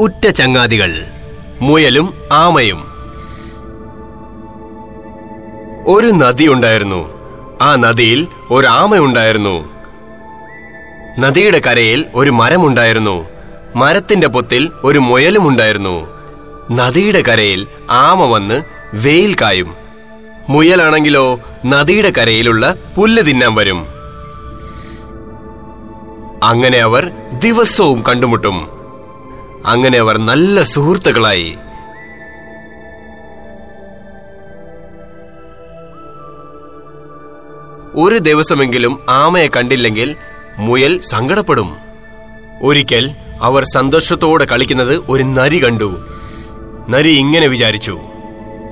ഉറ്റ ചങ്ങാതികൾ. മുയലും ആമയും. ഒരു നദി ഉണ്ടായിരുന്നു. ആ നദിയിൽ ഒരു ആമയുണ്ടായിരുന്നു നദിയുടെ കരയിൽ ഒരു മരമുണ്ടായിരുന്നു മരത്തിന്റെ പൊത്തിൽ ഒരു മുയലുമുണ്ടായിരുന്നു നദിയുടെ കരയിൽ ആമ വന്ന് വെയിൽ കായും. മുയലാണെങ്കിലോ നദിയുടെ കരയിലുള്ള പുല്ല് തിന്നാൻ വരും. അങ്ങനെ അവർ ദിവസവും കണ്ടുമുട്ടും. അങ്ങനെ അവർ നല്ല സുഹൃത്തുക്കളായി. ഒരു ദിവസമെങ്കിലും ആമയെ കണ്ടില്ലെങ്കിൽ മുയൽ സങ്കടപ്പെടും. ഒരിക്കൽ അവർ സന്തോഷത്തോടെ കളിക്കുന്നത് ഒരു നരി കണ്ടു. നരി ഇങ്ങനെ വിചാരിച്ചു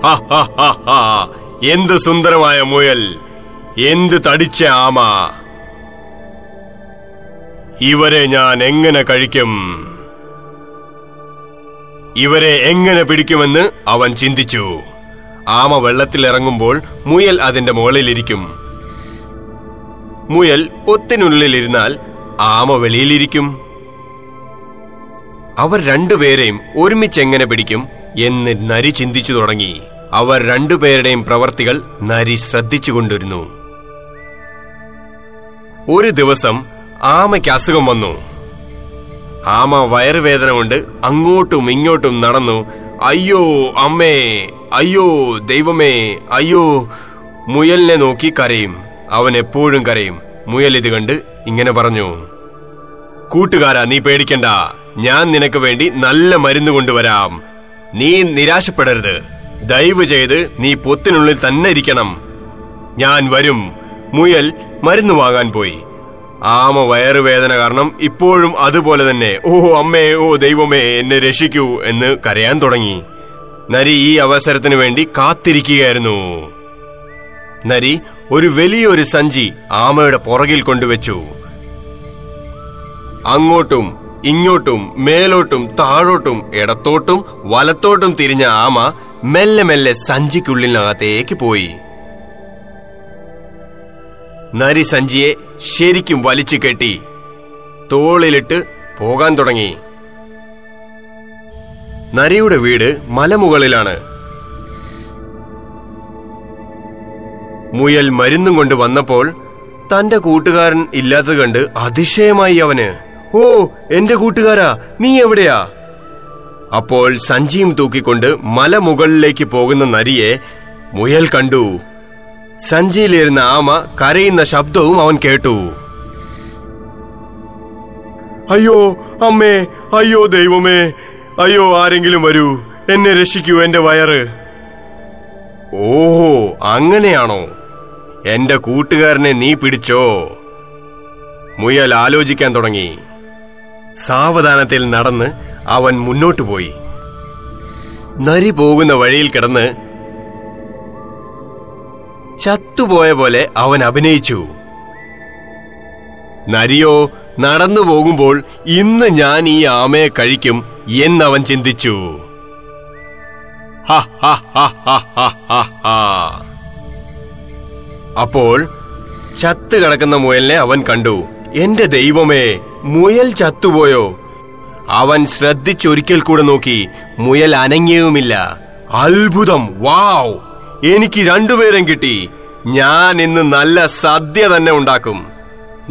"ഹാ, ഹാ, ഹാ, ഹാ, എന്ത് സുന്ദരമായ മുയൽ എന്ത് തടിച്ച ആമ. ഇവരെ ഞാൻ എങ്ങനെ കഴിക്കും? ഇവരെ എങ്ങനെ പിടിക്കുമെന്ന് അവൻ ചിന്തിച്ചു. ആമ വെള്ളത്തിലിറങ്ങുമ്പോൾ മുയൽ അതിന്റെ മുകളിലിരിക്കും. മുയൽ പൊത്തിനുള്ളിലിരുന്നാൽ ആമ വെളിയിലിരിക്കും. അവർ രണ്ടുപേരെയും ഒരുമിച്ച് എങ്ങനെ പിടിക്കും എന്ന് നരി ചിന്തിച്ചു തുടങ്ങി. അവർ രണ്ടുപേരുടെയും പ്രവർത്തികൾ നരി ശ്രദ്ധിച്ചുകൊണ്ടിരുന്നു. ഒരു ദിവസം ആമയ്ക്ക് അസുഖം വന്നു. ആമ വയറുവേദന കൊണ്ട് അങ്ങോട്ടും ഇങ്ങോട്ടും നടന്നു. അയ്യോ അമ്മേ അയ്യോ ദൈവമേ അയ്യോ. മുയലിനെ നോക്കി കരയും. അവൻ എപ്പോഴും കരയും. മുയൽ ഇത് കണ്ട് ഇങ്ങനെ പറഞ്ഞു കൂട്ടുകാരാ നീ പേടിക്കണ്ട. ഞാൻ നിനക്ക് വേണ്ടി നല്ല മരുന്ന് കൊണ്ടുവരാം. നീ നിരാശപ്പെടരുത്. ദയവ് ചെയ്ത് നീ പൊത്തിനുള്ളിൽ തന്നെ ഇരിക്കണം. ഞാൻ വരും. മുയൽ മരുന്ന് വാങ്ങാൻ പോയി. ആമ വയറുവേദന കാരണം ഇപ്പോഴും അതുപോലെ തന്നെ ഓ അമ്മേ ഓ ദൈവമേ എന്നെ രക്ഷിക്കൂ എന്ന് കരയാൻ തുടങ്ങി. നരി ഈ അവസരത്തിനു വേണ്ടി കാത്തിരിക്കുകയായിരുന്നു. നരി ഒരു വലിയൊരു സഞ്ചി ആമയുടെ പുറകിൽ കൊണ്ടുവച്ചു. അങ്ങോട്ടും ഇങ്ങോട്ടും മേലോട്ടും താഴോട്ടും ഇടത്തോട്ടും വലത്തോട്ടും തിരിഞ്ഞ ആമ മെല്ലെ മെല്ലെ സഞ്ചിക്കുള്ളിനകത്തേക്ക് പോയി. നരി സഞ്ചിയെ ശരിക്കും വലിച്ചു കെട്ടി തോളിലിട്ട് പോകാൻ തുടങ്ങി. നരിയുടെ വീട് മലമുകളിലാണ്. മുയൽ മരുന്നും കൊണ്ട് വന്നപ്പോൾ തന്റെ കൂട്ടുകാരൻ ഇല്ലാത്തത് കണ്ട് അതിശയമായി അവന് ഓ എന്റെ കൂട്ടുകാരാ നീ എവിടെയാ? അപ്പോൾ സഞ്ചിയും തൂക്കിക്കൊണ്ട് മലമുകളിലേക്ക് പോകുന്ന നരിയെ മുയൽ കണ്ടു. സഞ്ചിയിലിരുന്ന ആമ കരയുന്ന ശബ്ദവും അവൻ കേട്ടു. അയ്യോ അമ്മേ അയ്യോ ദൈവമേ അയ്യോ ആരെങ്കിലും വരൂ എന്നെ രക്ഷിക്കൂ എന്റെ വയറ്. ഓഹോ അങ്ങനെയാണോ? എന്റെ കൂട്ടുകാരനെ നീ പിടിച്ചോ? മുയൽ ആലോചിക്കാൻ തുടങ്ങി. സാവധാനത്തിൽ നടന്ന് അവൻ മുന്നോട്ടു പോയി. നരി പോകുന്ന വഴിയിൽ കിടന്ന് ചത്തുപോയ പോലെ അവൻ അഭിനയിച്ചു. നരിയോ നടന്നു പോകുമ്പോൾ ഇന്ന് ഞാൻ ഈ ആമയെ കഴിക്കും എന്നവൻ ചിന്തിച്ചു. അപ്പോൾ ചത്തു കിടക്കുന്ന മുയലിനെ അവൻ കണ്ടു. എന്റെ ദൈവമേ മുയൽ ചത്തുപോയോ? അവൻ ശ്രദ്ധിച്ചൊരിക്കൽ കൂടെ നോക്കി മുയൽ അനങ്ങിയവുമില്ല അത്ഭുതം വാവ്! എനിക്ക് രണ്ടുപേരും കിട്ടി. ഞാൻ ഇന്ന് നല്ല സദ്യ തന്നെ ഉണ്ടാക്കും.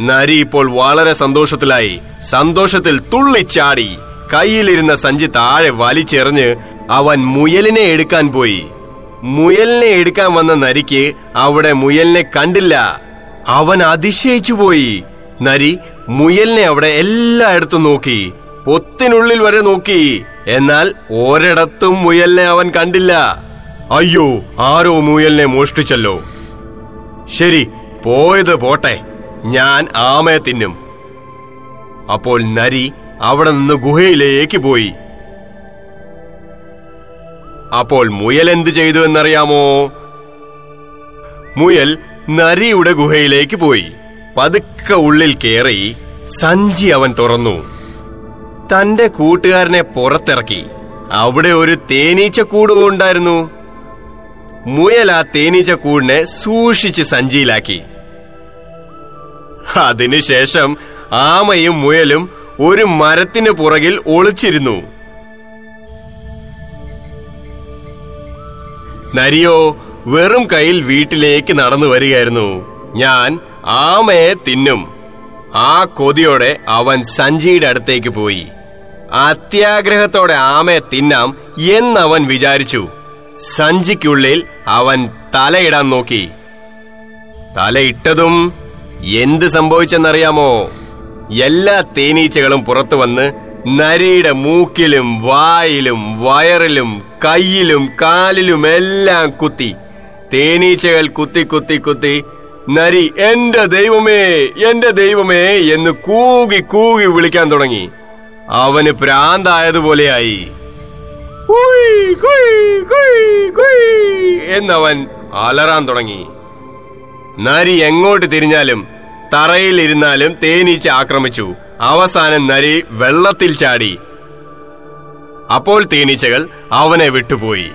നരി ഇപ്പോൾ വളരെ സന്തോഷത്തിലായി. സന്തോഷത്തിൽ തുള്ളിച്ചാടി. കയ്യിലിരുന്ന സഞ്ചി താഴെ വലിച്ചെറിഞ്ഞ് അവൻ മുയലിനെ എടുക്കാൻ പോയി. മുയലിനെ എടുക്കാൻ വന്ന നരിക്ക് അവിടെ മുയലിനെ കണ്ടില്ല. അവൻ അതിശയിച്ചു പോയി. നരി മുയലിനെ അവിടെ എല്ലായിടത്തും നോക്കി. പൊത്തിനുള്ളിൽ വരെ നോക്കി. എന്നാൽ ഒരിടത്തും മുയലിനെ അവൻ കണ്ടില്ല. അയ്യോ ആരോ മുയലിനെ മോഷ്ടിച്ചല്ലോ. ശരി പോയത് പോട്ടെ. ഞാൻ ആമയെ തിന്നും. അപ്പോൾ നരി അവിടെ നിന്ന് ഗുഹയിലേക്ക് പോയി. അപ്പോൾ മുയൽ എന്ത് ചെയ്തു എന്നറിയാമോ? മുയൽ നരിയുടെ ഗുഹയിലേക്ക് പോയി. പതുക്കെ ഉള്ളിൽ കയറി സഞ്ചി അവൻ തുറന്നു. തന്റെ കൂട്ടുകാരനെ പുറത്തിറക്കി. അവിടെ ഒരു തേനീച്ചക്കൂട് ഉണ്ടായിരുന്നു മുയല ആ തേനീച്ചക്കൂടിനെ സൂക്ഷിച്ച് സഞ്ചിയിലാക്കി. അതിനുശേഷം ആമയും മുയലും ഒരു മരത്തിന് പുറകിൽ ഒളിച്ചിരുന്നു. നരിയോ വെറും കയ്യിൽ വീട്ടിലേക്ക് നടന്നു വരികയായിരുന്നു. ഞാൻ ആമയെ തിന്നും. ആ കൊതിയോടെ അവൻ സഞ്ചിയുടെ അടുത്തേക്ക് പോയി. അത്യാഗ്രഹത്തോടെ ആമയെ തിന്നാം എന്നവൻ വിചാരിച്ചു. സഞ്ചിക്കുള്ളിൽ അവൻ തലയിടാൻ നോക്കി. തലയിട്ടതും എന്ത് സംഭവിച്ചെന്നറിയാമോ? എല്ലാ തേനീച്ചകളും പുറത്തു വന്ന് നരിയുടെ മൂക്കിലും വായിലും വയറിലും കയ്യിലും കാലിലും എല്ലാം കുത്തി. തേനീച്ചകൾ കുത്തി കുത്തി കുത്തി നരി എന്റെ ദൈവമേ എന്റെ ദൈവമേ എന്ന് കൂകി കൂകി വിളിക്കാൻ തുടങ്ങി. അവന് പ്രാന്തായതുപോലെയായി. എന്നവൻ അലറാൻ തുടങ്ങി. നരി എങ്ങോട്ട് തിരിഞ്ഞാലും തറയിലിരുന്നാലും തേനീച്ച ആക്രമിച്ചു. അവസാനം നരി വെള്ളത്തിൽ ചാടി. അപ്പോൾ തേനീച്ചകൾ അവനെ വിട്ടുപോയി.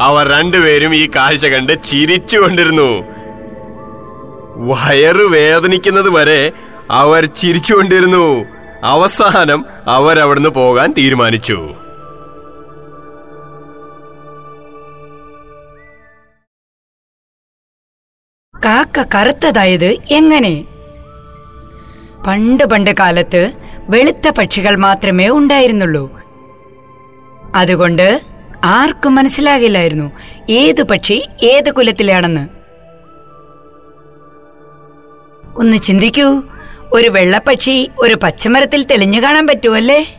അവർ രണ്ടുപേരും ഈ കാഴ്ച കണ്ട് ചിരിച്ചുകൊണ്ടിരുന്നു. വയറു വേദനിക്കുന്നത് വരെ അവർ ചിരിച്ചുകൊണ്ടിരുന്നു. അവസാനം അവരവിടുന്ന് പോകാൻ തീരുമാനിച്ചു. കാക്ക കറുത്തതായത് എങ്ങനെ? പണ്ട് പണ്ട് കാലത്ത് വെളുത്ത പക്ഷികൾ മാത്രമേ ഉണ്ടായിരുന്നുള്ളൂ. അതുകൊണ്ട് ആർക്കും മനസ്സിലാകില്ലായിരുന്നു ഏത് പക്ഷി ഏത് കുലത്തിലാണെന്ന്. ഒന്ന് ചിന്തിക്കൂ. ഒരു വെള്ളപ്പക്ഷി ഒരു പച്ചമരത്തിൽ തെളിഞ്ഞു കാണാൻ പറ്റുമല്ലേ?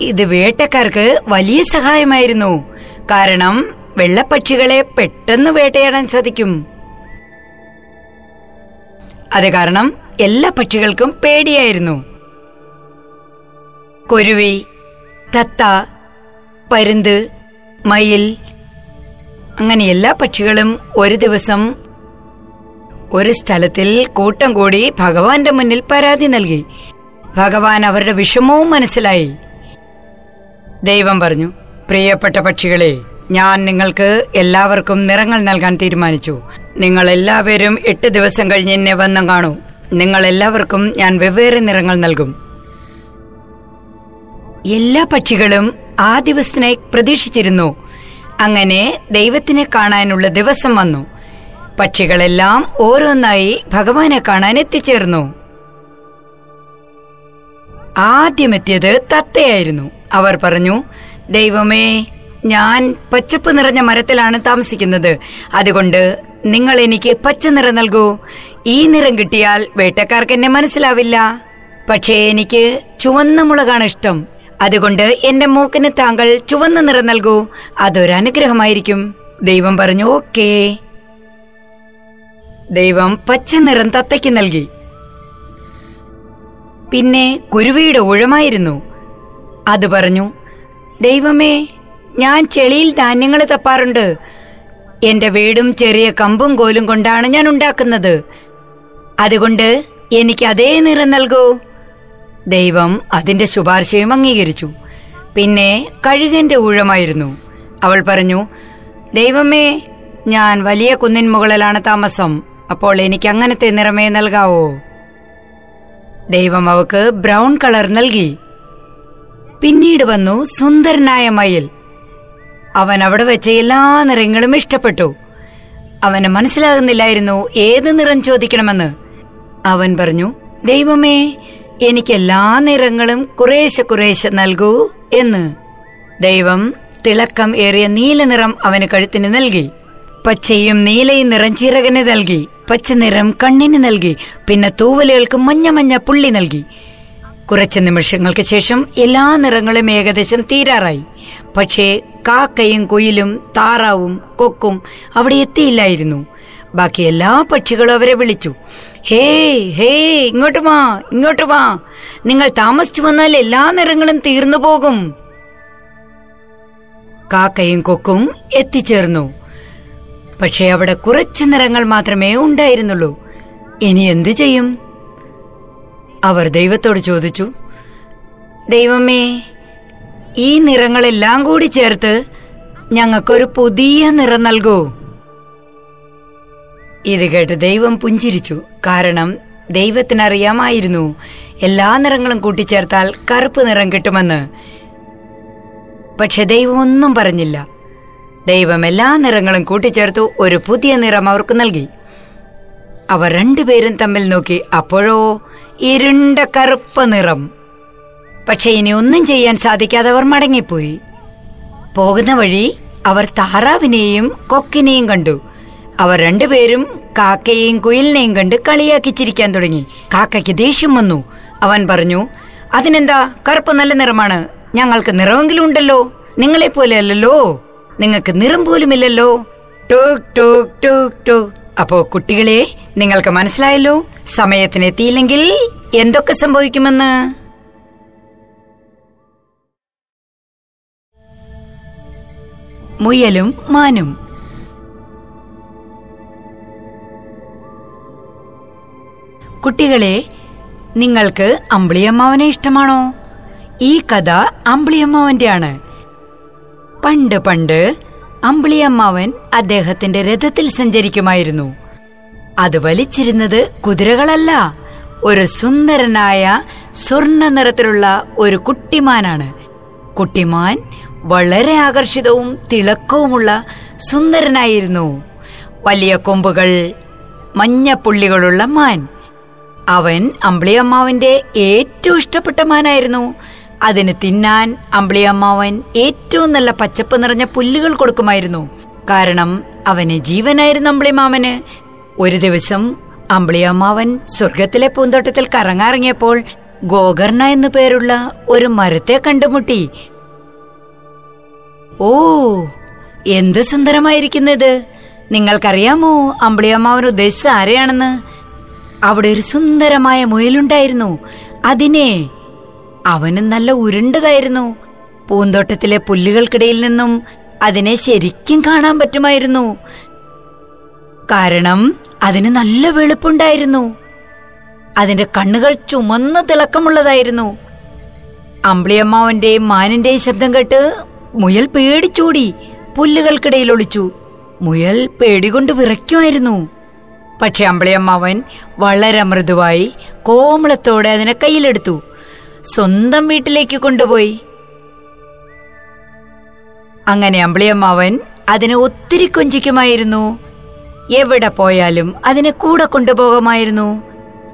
ഇത് വേട്ടക്കാർക്ക് വലിയ സഹായമായിരുന്നു. കാരണം വെള്ളപ്പക്ഷികളെ പെട്ടെന്ന് വേട്ടയാടാൻ സാധിക്കും. അത് കാരണം എല്ലാ പക്ഷികൾക്കും പേടിയായിരുന്നു. കൊരുവി തത്ത പരുന്ത് മയിൽ അങ്ങനെ എല്ലാ പക്ഷികളും ഒരു ദിവസം ഒരു സ്ഥലത്തിൽ കൂട്ടം കൂടി ഭഗവാന്റെ മുന്നിൽ പരാതി നൽകി. ഭഗവാൻ അവരുടെ വിഷമവും മനസ്സിലായി. ദൈവം പറഞ്ഞു പ്രിയപ്പെട്ട പക്ഷികളെ ഞാൻ നിങ്ങൾക്ക് എല്ലാവർക്കും നിറങ്ങൾ നൽകാൻ തീരുമാനിച്ചു. നിങ്ങൾ എല്ലാവരും എട്ട് ദിവസം കഴിഞ്ഞ് എന്നെ വന്നും കാണൂ. നിങ്ങൾ എല്ലാവർക്കും ഞാൻ വെവ്വേറെ നിറങ്ങൾ നൽകും. എല്ലാ പക്ഷികളും ആ ദിവസത്തിനായി പ്രതീക്ഷിച്ചിരുന്നു. അങ്ങനെ ദൈവത്തിനെ കാണാനുള്ള ദിവസം വന്നു. പക്ഷികളെല്ലാം ഓരോന്നായി ഭഗവാനെ കാണാൻ എത്തിച്ചേർന്നു. ആദ്യമെത്തിയത് തത്തയായിരുന്നു. അവർ പറഞ്ഞു ദൈവമേ ഞാൻ പച്ചപ്പ് നിറഞ്ഞ മരത്തിലാണ് താമസിക്കുന്നത്. അതുകൊണ്ട് നിങ്ങൾ എനിക്ക് പച്ച നിറം നൽകൂ. ഈ നിറം കിട്ടിയാൽ വേട്ടക്കാർക്ക് എന്നെ മനസ്സിലാവില്ല. പക്ഷേ എനിക്ക് ചുവന്ന മുളകാണ് ഇഷ്ടം. അതുകൊണ്ട് എന്റെ മൂക്കിന് താങ്കൾ ചുവന്ന നിറം നൽകൂ. അതൊരനുഗ്രഹമായിരിക്കും ദൈവം പറഞ്ഞു ഓക്കേ. ദൈവം പച്ച നിറം തത്തയ്ക്ക് നൽകി. പിന്നെ കുരുവിയുടെ ഉഴമായിരുന്നു അത് പറഞ്ഞു ദൈവമേ ഞാൻ ചെളിയിൽ ധാന്യങ്ങൾ തപ്പാറുണ്ട്. എന്റെ വീടും ചെറിയ കമ്പും കോലും കൊണ്ടാണ് ഞാൻ ഉണ്ടാക്കുന്നത്. അതുകൊണ്ട് എനിക്ക് അതേ നിറം നൽകൂ. ദൈവം അതിന്റെ ശുപാർശയും അംഗീകരിച്ചു. പിന്നെ കഴുകന്റെ ഊഴമായിരുന്നു. അവൾ പറഞ്ഞു ദൈവമേ ഞാൻ വലിയ കുന്നിൻ മുകളിലാണ് താമസം. അപ്പോൾ എനിക്ക് അങ്ങനത്തെ നിറമേ നൽകാവോ? ദൈവം അവക്ക് ബ്രൗൺ കളർ നൽകി. പിന്നീട് വന്നു സുന്ദരനായ മയിൽ. അവൻ അവിടെ വെച്ച എല്ലാ നിറങ്ങളും ഇഷ്ടപ്പെട്ടു. അവന് മനസ്സിലാകുന്നില്ലായിരുന്നു ഏത് നിറം ചോദിക്കണമെന്ന്. അവൻ പറഞ്ഞു ദൈവമേ എനിക്ക് എല്ലാ നിറങ്ങളും കുറേശ്ശെ കുറേശ്ശെ നൽകൂ എന്ന്. ദൈവം തിളക്കം ഏറിയ നീല നിറം അവന് കഴുത്തിന് നൽകി. പച്ചയും നീലയും നിറം ചിറകന് നൽകി. പച്ച നിറം കണ്ണിന് നൽകി പിന്നെ തൂവലുകൾക്ക് മഞ്ഞ മഞ്ഞ പുള്ളി നൽകി. കുറച്ച് നിമിഷങ്ങൾക്ക് ശേഷം എല്ലാ നിറങ്ങളും ഏകദേശം തീരാറായി. പക്ഷേ കാക്കയും കുയിലും താറാവും കൊക്കും അവിടെ എത്തിയില്ലായിരുന്നു. ബാക്കി എല്ലാ പക്ഷികളും അവരെ വിളിച്ചു. ഹേ ഹേ ഇങ്ങോട്ട് വാ ഇങ്ങോട്ട് വാ. നിങ്ങൾ താമസിച്ചു വന്നാൽ എല്ലാ നിറങ്ങളും തീർന്നു പോകും. കാക്കയും കൊക്കും എത്തിച്ചേർന്നു. പക്ഷേ അവിടെ കുറച്ച് നിറങ്ങൾ മാത്രമേ ഉണ്ടായിരുന്നുള്ളൂ. ഇനി എന്തു ചെയ്യും? അവർ ദൈവത്തോട് ചോദിച്ചു ദൈവമേ ഈ നിറങ്ങളെല്ലാം കൂടി ചേർത്ത് ഞങ്ങൾക്കൊരു പുതിയ നിറം നൽകൂ. ഇത് കേട്ട് ദൈവം പുഞ്ചിരിച്ചു. കാരണം ദൈവത്തിനറിയാമായിരുന്നു എല്ലാ നിറങ്ങളും കൂട്ടിച്ചേർത്താൽ കറുപ്പ് നിറം കിട്ടുമെന്ന്. പക്ഷെ ദൈവം ഒന്നും പറഞ്ഞില്ല. ദൈവം എല്ലാ നിറങ്ങളും കൂട്ടിച്ചേർത്തു ഒരു പുതിയ നിറം അവർക്ക് നൽകി. അവർ രണ്ടുപേരും തമ്മിൽ നോക്കി അപ്പോഴോ ഇരുണ്ട കറുപ്പ് നിറം. പക്ഷെ ഇനി ഒന്നും ചെയ്യാൻ സാധിക്കാതെ അവർ മടങ്ങിപ്പോയി. പോകുന്ന വഴി അവർ താറാവിനെയും കൊക്കിനെയും കണ്ടു. അവർ രണ്ടുപേരും കാക്കയെയും കുയിലിനെയും കണ്ട് കളിയാക്കി ചിരിക്കാൻ തുടങ്ങി. കാക്കയ്ക്ക് ദേഷ്യം വന്നു. അവൻ പറഞ്ഞു അതിനെന്താ? കറുപ്പ് നല്ല നിറമാണ്. ഞങ്ങൾക്ക് നിറമെങ്കിലും ഉണ്ടല്ലോ. നിങ്ങളെ പോലെ അല്ലല്ലോ. നിങ്ങൾക്ക് നിറം പോലുമില്ലല്ലോ. ടോക് ടോക് ടോക് അപ്പോ കുട്ടികളെ നിങ്ങൾക്ക് മനസ്സിലായല്ലോ? സമയത്തിന് എത്തിയില്ലെങ്കിൽ എന്തൊക്കെ സംഭവിക്കുമെന്ന്? മുയലും മാനും. കുട്ടികളെ നിങ്ങൾക്ക് അമ്പിളിയമ്മാവനെ ഇഷ്ടമാണോ? ഈ കഥ അമ്പിളിയമ്മാവന്റെയാണ്. പണ്ട് പണ്ട് അമ്പിളിയമ്മാവൻ അദ്ദേഹത്തിന്റെ രഥത്തിൽ സഞ്ചരിക്കുമായിരുന്നു. അത് വലിച്ചിരുന്നത് കുതിരകളല്ല ഒരു സുന്ദരനായ സ്വർണ നിറത്തിലുള്ള ഒരു കുട്ടിമാനാണ്. കുട്ടിമാൻ വളരെ ആകർഷിതവും തിളക്കവുമുള്ള സുന്ദരനായിരുന്നു. വലിയ കൊമ്പുകൾ മഞ്ഞപ്പുള്ളികളുള്ള മാൻ. അവൻ അമ്പിളിയമ്മാവിന്റെ ഏറ്റവും ഇഷ്ടപ്പെട്ട മാനായിരുന്നു. അതിന് തിന്നാൻ അമ്പിളിയമ്മാവൻ ഏറ്റവും നല്ല പച്ചപ്പ് നിറഞ്ഞ പുല്ലുകൾ കൊടുക്കുമായിരുന്നു. കാരണം അവന് ജീവനായിരുന്നു അമ്പിളിമാമന്. ഒരു ദിവസം അമ്പിളിയമ്മാവൻ സ്വർഗത്തിലെ പൂന്തോട്ടത്തിൽ കറങ്ങാറിങ്ങിയപ്പോൾ ഗോകർണ എന്നു പേരുള്ള ഒരു മരത്തെ കണ്ടുമുട്ടി. ഓ എന്ത് സുന്ദരമായിരിക്കുന്നത്. നിങ്ങൾക്കറിയാമോ അമ്പിളിയമ്മാവൻ ഉദ്ദേശിച്ച ആരെയാണെന്ന്? അവിടെ ഒരു സുന്ദരമായ മുയലുണ്ടായിരുന്നു. അതിനെ അവന് നല്ല ഉരുണ്ടതായിരുന്നു. പൂന്തോട്ടത്തിലെ പുല്ലുകൾക്കിടയിൽ നിന്നും അതിനെ ശരിക്കും കാണാൻ പറ്റുമായിരുന്നു. കാരണം അതിന് നല്ല വെളുപ്പുണ്ടായിരുന്നു. അതിന്റെ കണ്ണുകൾ ചുമന്ന തിളക്കമുള്ളതായിരുന്നു. അമ്പിളിയമ്മാവന്റെയും മാനിന്റെയും ശബ്ദം കേട്ട് മുയൽ പേടിച്ചോടി. പുല്ലുകൾക്കിടയിൽ ഒളിച്ചു. മുയൽ പേടികൊണ്ട് വിറയ്ക്കുമായിരുന്നു. പക്ഷെ അമ്പിളിയമ്മാവൻ വളരെ മൃദുവായി കോമളത്തോടെ അതിനെ കയ്യിലെടുത്തു. സ്വന്തം വീട്ടിലേക്ക് കൊണ്ടുപോയി. അങ്ങനെ അമ്പിളിയമ്മാവൻ അതിനെ ഒത്തിരി കൊഞ്ചിക്കുമായിരുന്നു. എവിടെ പോയാലും അതിനെ കൂടെ കൊണ്ടുപോകുമായിരുന്നു.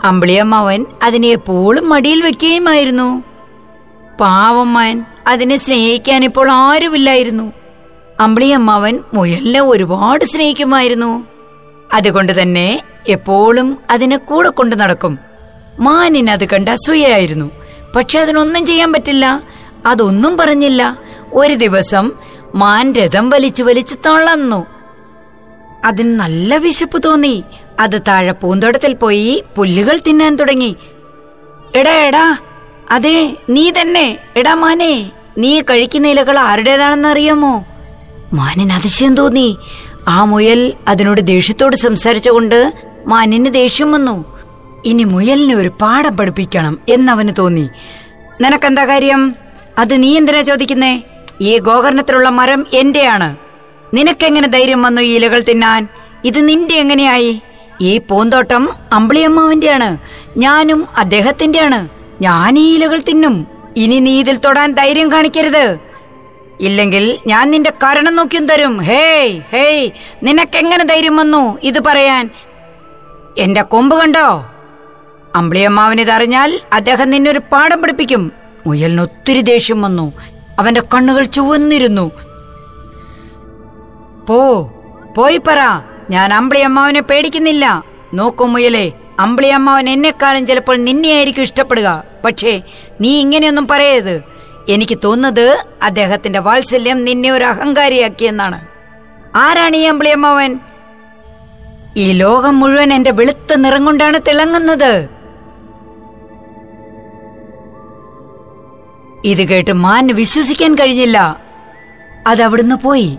അമ്പിളിയമ്മാവൻ അതിനെ എപ്പോഴും മടിയിൽ വെക്കുകയുമായിരുന്നു പാവമ്മാൻ അതിനെ സ്നേഹിക്കാൻ ഇപ്പോൾ ആരുമില്ലായിരുന്നു. അമ്പിളിയമ്മാവൻ മുയലിനെ ഒരുപാട് സ്നേഹിക്കുമായിരുന്നു. അതുകൊണ്ട് തന്നെ എപ്പോഴും അതിനെ കൂടെ കൊണ്ടു നടക്കും. മാനിന് അത് കണ്ട അസൂയായിരുന്നു പക്ഷെ അതിനൊന്നും ചെയ്യാൻ പറ്റില്ല. അതൊന്നും പറഞ്ഞില്ല. ഒരു ദിവസം മാൻ രഥം വലിച്ചു വലിച്ചു തളന്നു അതിന് നല്ല വിശപ്പ് തോന്നി. അത് താഴെ പൂന്തോട്ടത്തിൽ പോയി പുല്ലുകൾ തിന്നാൻ തുടങ്ങി. എടാ എടാ അതെ നീ തന്നെ. എടാ മാനെ നീ കഴിക്കുന്ന ഇലകൾ ആരുടേതാണെന്ന് അറിയാമോ? മാനിന് അതിശയം തോന്നി. ആ മുയൽ അതിനോട് ദേഷ്യത്തോട് സംസാരിച്ചുകൊണ്ട് മാനിന് ദേഷ്യം വന്നു. ഇനി മുയലിനെ ഒരു പാഠം പഠിപ്പിക്കണം എന്നവന് തോന്നി. നിനക്കെന്താ കാര്യം? അത് നീ എന്തിനാ ചോദിക്കുന്നേ? ഈ ഗോകർണത്തിലുള്ള മരം എന്റെയാണ്. നിനക്കെങ്ങനെ ധൈര്യം വന്നു ഈ ഇലകൾ തിന്നാൻ? ഇത് നിന്റെ എങ്ങനെയായി? ഈ പൂന്തോട്ടം അമ്പിളിയമ്മാവിന്റെയാണ്. ഞാനും അദ്ദേഹത്തിന്റെയാണ്. ഞാൻ ഈ ഇലകൾ തിന്നും. ഇനി നീ ഇതിൽ തൊടാൻ ധൈര്യം കാണിക്കരുത്. ഇല്ലെങ്കിൽ ഞാൻ നിന്റെ കാരണം നോക്കിയും തരും. ഹേയ് ഹേയ് നിനക്കെങ്ങനെ ധൈര്യം വന്നു ഇത് പറയാൻ? എന്റെ കൊമ്പ് കണ്ടോ? അമ്പിളിയമ്മാവിന് ഇതറിഞ്ഞാൽ അദ്ദേഹം നിന്നെ ഒരു പാഠം പഠിപ്പിക്കും. മുയലിന് ഒത്തിരി ദേഷ്യം വന്നു. അവന്റെ കണ്ണുകൾ ചുവന്നിരുന്നു. പോ പോയി പറ. ഞാൻ അമ്പിളിയമ്മാവനെ പേടിക്കുന്നില്ല. നോക്കൂ മുയലേ അമ്പിളിയമ്മാവൻ എന്നെക്കാളും ചിലപ്പോൾ നിന്നെയായിരിക്കും ഇഷ്ടപ്പെടുക. പക്ഷേ നീ ഇങ്ങനെയൊന്നും പറയരുത്. എനിക്ക് തോന്നുന്നത് അദ്ദേഹത്തിന്റെ വാത്സല്യം നിന്നെ ഒരു അഹങ്കാരിയാക്കിയെന്നാണ് ആരാണ് ഈ അമ്പിളിയമ്മാവൻ? ഈ ലോകം മുഴുവൻ എന്റെ വെളുത്ത നിറം കൊണ്ടാണ് തിളങ്ങുന്നത്. ഇത് കേട്ട് മാന് വിശ്വസിക്കാൻ കഴിഞ്ഞില്ല. അതവിടുന്ന് പോയി.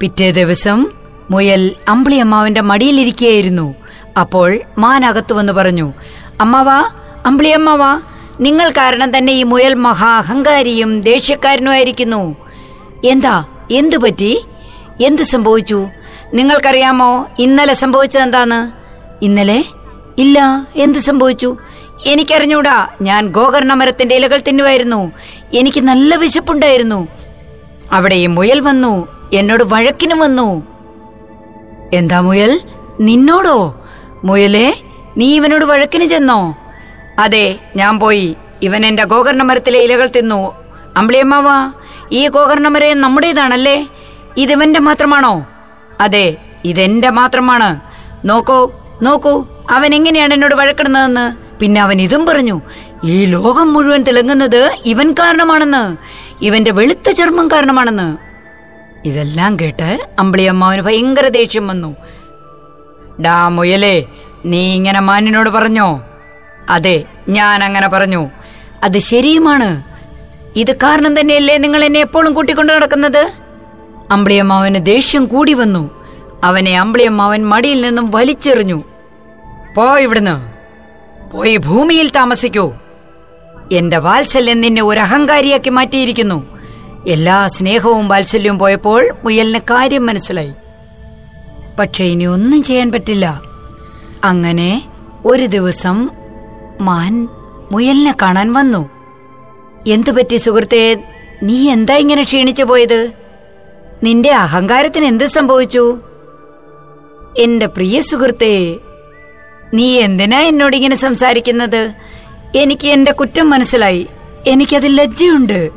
പിറ്റേ ദിവസം മുയൽ അമ്പിളിയമ്മാവിന്റെ മടിയിലിരിക്കുകയായിരുന്നു അപ്പോൾ മാൻ അകത്തു വന്ന് പറഞ്ഞു അമ്മാവാ അമ്പിളിയമ്മാവാ നിങ്ങൾ കാരണം തന്നെ ഈ മുയൽ മഹാ അഹങ്കാരിയും ദേഷ്യക്കാരനുമായിരിക്കുന്നു എന്താ എന്തു പറ്റി? എന്ത് സംഭവിച്ചു? നിങ്ങൾക്കറിയാമോ ഇന്നലെ സംഭവിച്ചത് എന്താന്ന് ഇന്നലെ ഇല്ല എന്ത് സംഭവിച്ചു? എനിക്കറിഞ്ഞൂടാ ഞാൻ ഗോകർണ മരത്തിന്റെ ഇലകൾ തിന്നുമായിരുന്നു. എനിക്ക് നല്ല വിശപ്പുണ്ടായിരുന്നു. അവിടെ ഈ മുയൽ വന്നു എന്നോട് വഴക്കിനും വന്നു. എന്താ മുയൽ? നിന്നോടോ? മുയലേ നീ ഇവനോട് വഴക്കിന് ചെന്നോ? അതെ ഞാൻ പോയി. ഇവൻ എന്റെ ഗോകർണ മരത്തിലെ ഇലകൾ തിന്നു. അമ്പിളിയമ്മാവാ ഈ ഗോകർണ മരം നമ്മുടേതാണല്ലേ? ഇതിവന്റെ മാത്രമാണോ? അതെ ഇതെന്റെ മാത്രമാണ്. നോക്കൂ നോക്കൂ. അവൻ എങ്ങനെയാണ് എന്നോട് വഴക്കിടുന്നതെന്ന്? പിന്നെ അവൻ ഇതും പറഞ്ഞു ഈ ലോകം മുഴുവൻ തിളങ്ങുന്നത് ഇവൻ കാരണമാണെന്ന് ഇവന്റെ വെളുത്ത ചർമ്മം കാരണമാണെന്ന്. ഇതെല്ലാം കേട്ട് അമ്പിളിയമ്മാവന് ഭയങ്കര ദേഷ്യം വന്നു. ഡാ മുയലേ നീ ഇങ്ങനെ മാനിനോട് പറഞ്ഞോ? അതെ ഞാൻ അങ്ങനെ പറഞ്ഞു. അത് ശരിയുമാണ്. ഇത് കാരണം തന്നെയല്ലേ നിങ്ങൾ എന്നെ എപ്പോഴും കൂട്ടിക്കൊണ്ട് നടക്കുന്നത്? അമ്പിളിയമ്മാവന് ദേഷ്യം കൂടി വന്നു. അവനെ അമ്പിളിയമ്മാവൻ മടിയിൽ നിന്നും വലിച്ചെറിഞ്ഞു. പോ ഇവിടുന്ന്. പോയി ഭൂമിയിൽ താമസിക്കൂ. എന്റെ വാത്സല്യം നിന്നെ ഒരു അഹങ്കാരിയാക്കി മാറ്റിയിരിക്കുന്നു. എല്ലാ സ്നേഹവും വാത്സല്യവും പോയപ്പോൾ മുയലിന് കാര്യം മനസ്സിലായി. പക്ഷെ ഇനി ഒന്നും ചെയ്യാൻ പറ്റില്ല. അങ്ങനെ ഒരു ദിവസം മാൻ മുയലിനെ കാണാൻ വന്നു. എന്തു പറ്റി സുഹൃത്തെ? നീ എന്താ ഇങ്ങനെ ക്ഷീണിച്ചു പോയത്? നിന്റെ അഹങ്കാരത്തിന് എന്ത് സംഭവിച്ചു? എന്റെ പ്രിയ സുഹൃത്തെ നീ എന്തിനാ എന്നോട് ഇങ്ങനെ സംസാരിക്കുന്നത്? എനിക്ക് എന്റെ കുറ്റം മനസ്സിലായി. എനിക്കതിൽ ലജ്ജയുണ്ട്.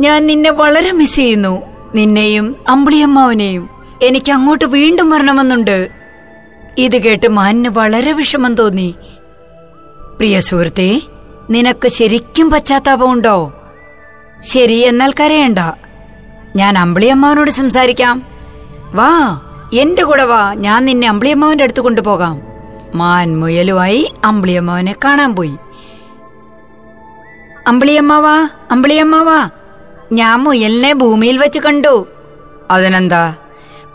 ഞാൻ നിന്നെ വളരെ മിസ് ചെയ്യുന്നു. നിന്നെയും അമ്പിളിയമ്മാവനെയും. എനിക്ക് അങ്ങോട്ട് വീണ്ടും വരണമെന്നുണ്ട്. ഇത് കേട്ട് മാനിന് വളരെ വിഷമം തോന്നി. പ്രിയ സുഹൃത്തെ നിനക്ക് ശരിക്കും പശ്ചാത്താപമുണ്ടോ ശരി എന്നാൽ കരയണ്ട. ഞാൻ അമ്പിളിയമ്മാവനോട് സംസാരിക്കാം. വാ എന്റെ കൂടെ വാ. ഞാൻ നിന്നെ അമ്പിളിയമ്മാവന്റെ അടുത്ത് കൊണ്ടുപോകാം. മാൻ മുയലുമായി അമ്പിളിയമ്മാവനെ കാണാൻ പോയി. അമ്പിളിയമ്മാവാ അമ്പിളിയമ്മാവാ ഞാൻ മുയലിനെ ഭൂമിയിൽ വെച്ച് കണ്ടു. അതിനെന്താ?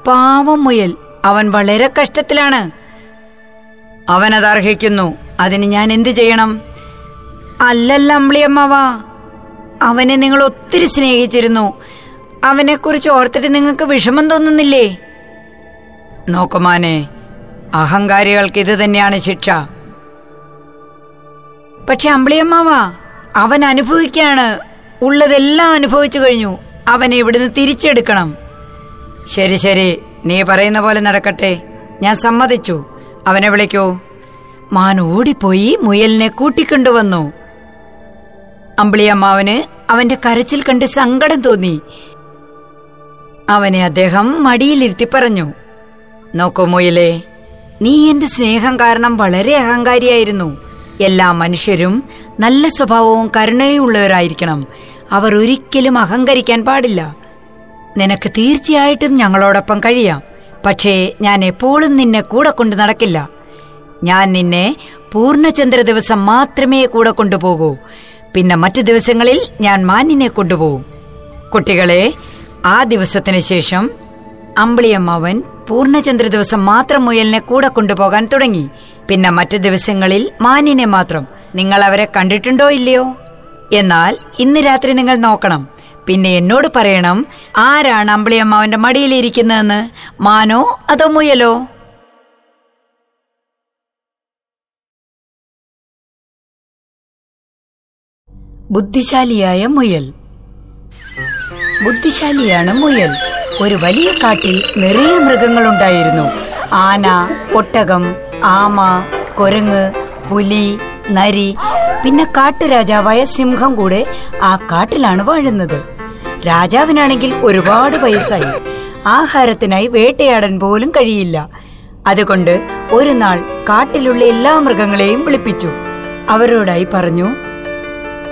പാവം മുയൽ അവൻ വളരെ കഷ്ടത്തിലാണ്. അവനത് അർഹിക്കുന്നു അതിന് ഞാൻ എന്തു ചെയ്യണം? അല്ലല്ല അമ്പിളിയമ്മാവാ അവനെ നിങ്ങൾ ഒത്തിരി സ്നേഹിച്ചിരുന്നു. അവനെക്കുറിച്ച് ഓർത്തിട്ട് നിങ്ങൾക്ക് വിഷമം തോന്നുന്നില്ലേ? നോക്കുമാനെ അഹങ്കാരികൾക്ക് ഇത് തന്നെയാണ് ശിക്ഷ. പക്ഷെ അമ്പിളിയമ്മാവാ അവൻ അനുഭവിക്കാണ്. ഉള്ളതെല്ലാം അനുഭവിച്ചു കഴിഞ്ഞു. അവനെ ഇവിടുന്ന് തിരിച്ചെടുക്കണം. ശരി ശരി. നീ പറയുന്ന പോലെ നടക്കട്ടെ. ഞാൻ സമ്മതിച്ചു. അവനെ വിളിക്കൂ. മാൻ ഓടിപ്പോയി മുയലിനെ കൂട്ടിക്കൊണ്ടുവന്നു. അമ്പിളിയമ്മാവന് അവന്റെ കരച്ചിൽ കണ്ട് സങ്കടം തോന്നി. അവനെ അദ്ദേഹം മടിയിലിരുത്തി പറഞ്ഞു നോക്കൂ മുയലേ നീ എന്റെ സ്നേഹം കാരണം വളരെ അഹങ്കാരിയായിരുന്നു. എല്ലാ മനുഷ്യരും നല്ല സ്വഭാവവും കരുണയും ഉള്ളവരായിരിക്കണം. അവർ ഒരിക്കലും അഹങ്കരിക്കാൻ പാടില്ല. നിനക്ക് തീർച്ചയായിട്ടും ഞങ്ങളോടൊപ്പം കഴിയാം. പക്ഷേ ഞാൻ എപ്പോഴും നിന്നെ കൂടെ കൊണ്ടു നടക്കില്ല. ഞാൻ നിന്നെ പൂർണചന്ദ്ര ദിവസം മാത്രമേ കൂടെ കൊണ്ടുപോകൂ. പിന്നെ മറ്റു ദിവസങ്ങളിൽ ഞാൻ മാനിനെ കൊണ്ടുപോകും. കുട്ടികളെ ആ ദിവസത്തിന് ശേഷം അമ്പിളിയമ്മാവൻ പൂർണചന്ദ്ര ദിവസം മാത്രം മുയലിനെ കൂടെ കൊണ്ടുപോകാൻ തുടങ്ങി. പിന്നെ മറ്റു ദിവസങ്ങളിൽ മാനിനെ മാത്രം. നിങ്ങൾ അവരെ കണ്ടിട്ടുണ്ടോ ഇല്ലയോ? എന്നാൽ ഇന്ന് രാത്രി നിങ്ങൾ നോക്കണം. പിന്നെ എന്നോട് പറയണം ആരാണ് അമ്പിളിയമ്മാവന്റെ മടിയിലിരിക്കുന്നതെന്ന് മാനോ അതോ മുയലോ? ബുദ്ധിശാലിയായ മുയൽ. ബുദ്ധിശാലിയാണ് മുയൽ. ഒരു വലിയ കാട്ടിൽ നിറയെ മൃഗങ്ങളുണ്ടായിരുന്നു. ആന ഒട്ടകം ആമ കൊരങ്ങ് പുലി നരി പിന്നെ കാട്ടുരാജാവായ സിംഹം കൂടെ ആ കാട്ടിലാണ് വാഴുന്നത്. രാജാവിനാണെങ്കിൽ ഒരുപാട് വയസ്സായി. ആഹാരത്തിനായി വേട്ടയാടാൻ പോലും കഴിയില്ല. അതുകൊണ്ട് ഒരു നാൾ കാട്ടിലുള്ള എല്ലാ മൃഗങ്ങളെയും വിളിപ്പിച്ചു. അവരോടായി പറഞ്ഞു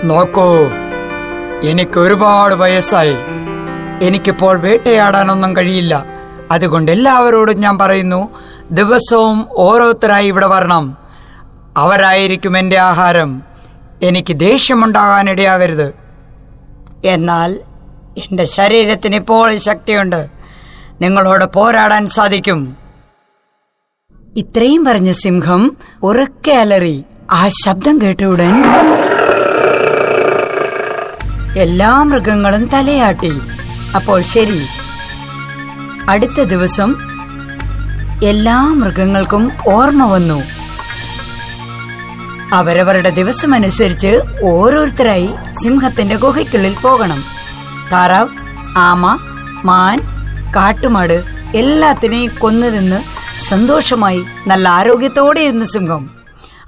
നോക്കൂ എനിക്ക് ഒരുപാട് വയസ്സായി. എനിക്കിപ്പോൾ വേട്ടയാടാനൊന്നും കഴിയില്ല. അതുകൊണ്ട് എല്ലാവരോടും ഞാൻ പറയുന്നു ദിവസവും ഓരോരുത്തരായി ഇവിടെ വരണം. അവരായിരിക്കും എന്റെ ആഹാരം. എനിക്ക് ദേഷ്യമുണ്ടാകാനിടയാകരുത്. എന്നാൽ എന്റെ ശരീരത്തിന് ഇപ്പോൾ ശക്തിയുണ്ട്. നിങ്ങളോട് പോരാടാൻ സാധിക്കും. ഇത്രയും പറഞ്ഞ സിംഹം ഉറക്കെ അലറി ആ ശബ്ദം കേട്ട ഉടൻ എല്ലാ മൃഗങ്ങളും തലയാട്ടി. അപ്പോൾ ശരി. അടുത്ത ദിവസം എല്ലാ മൃഗങ്ങൾക്കും ഓർമ്മ വന്നു. അവരവരുടെ ദിവസം അനുസരിച്ച് ഓരോരുത്തരായി സിംഹത്തിന്റെ ഗുഹയ്ക്കുള്ളിൽ പോകണം. താറാവ് ആമ മാൻ കാട്ടുമാട് എല്ലാത്തിനെയും കൊന്നു നിന്ന് സന്തോഷമായി നല്ല ആരോഗ്യത്തോടെ ഇരുന്ന സിംഹം.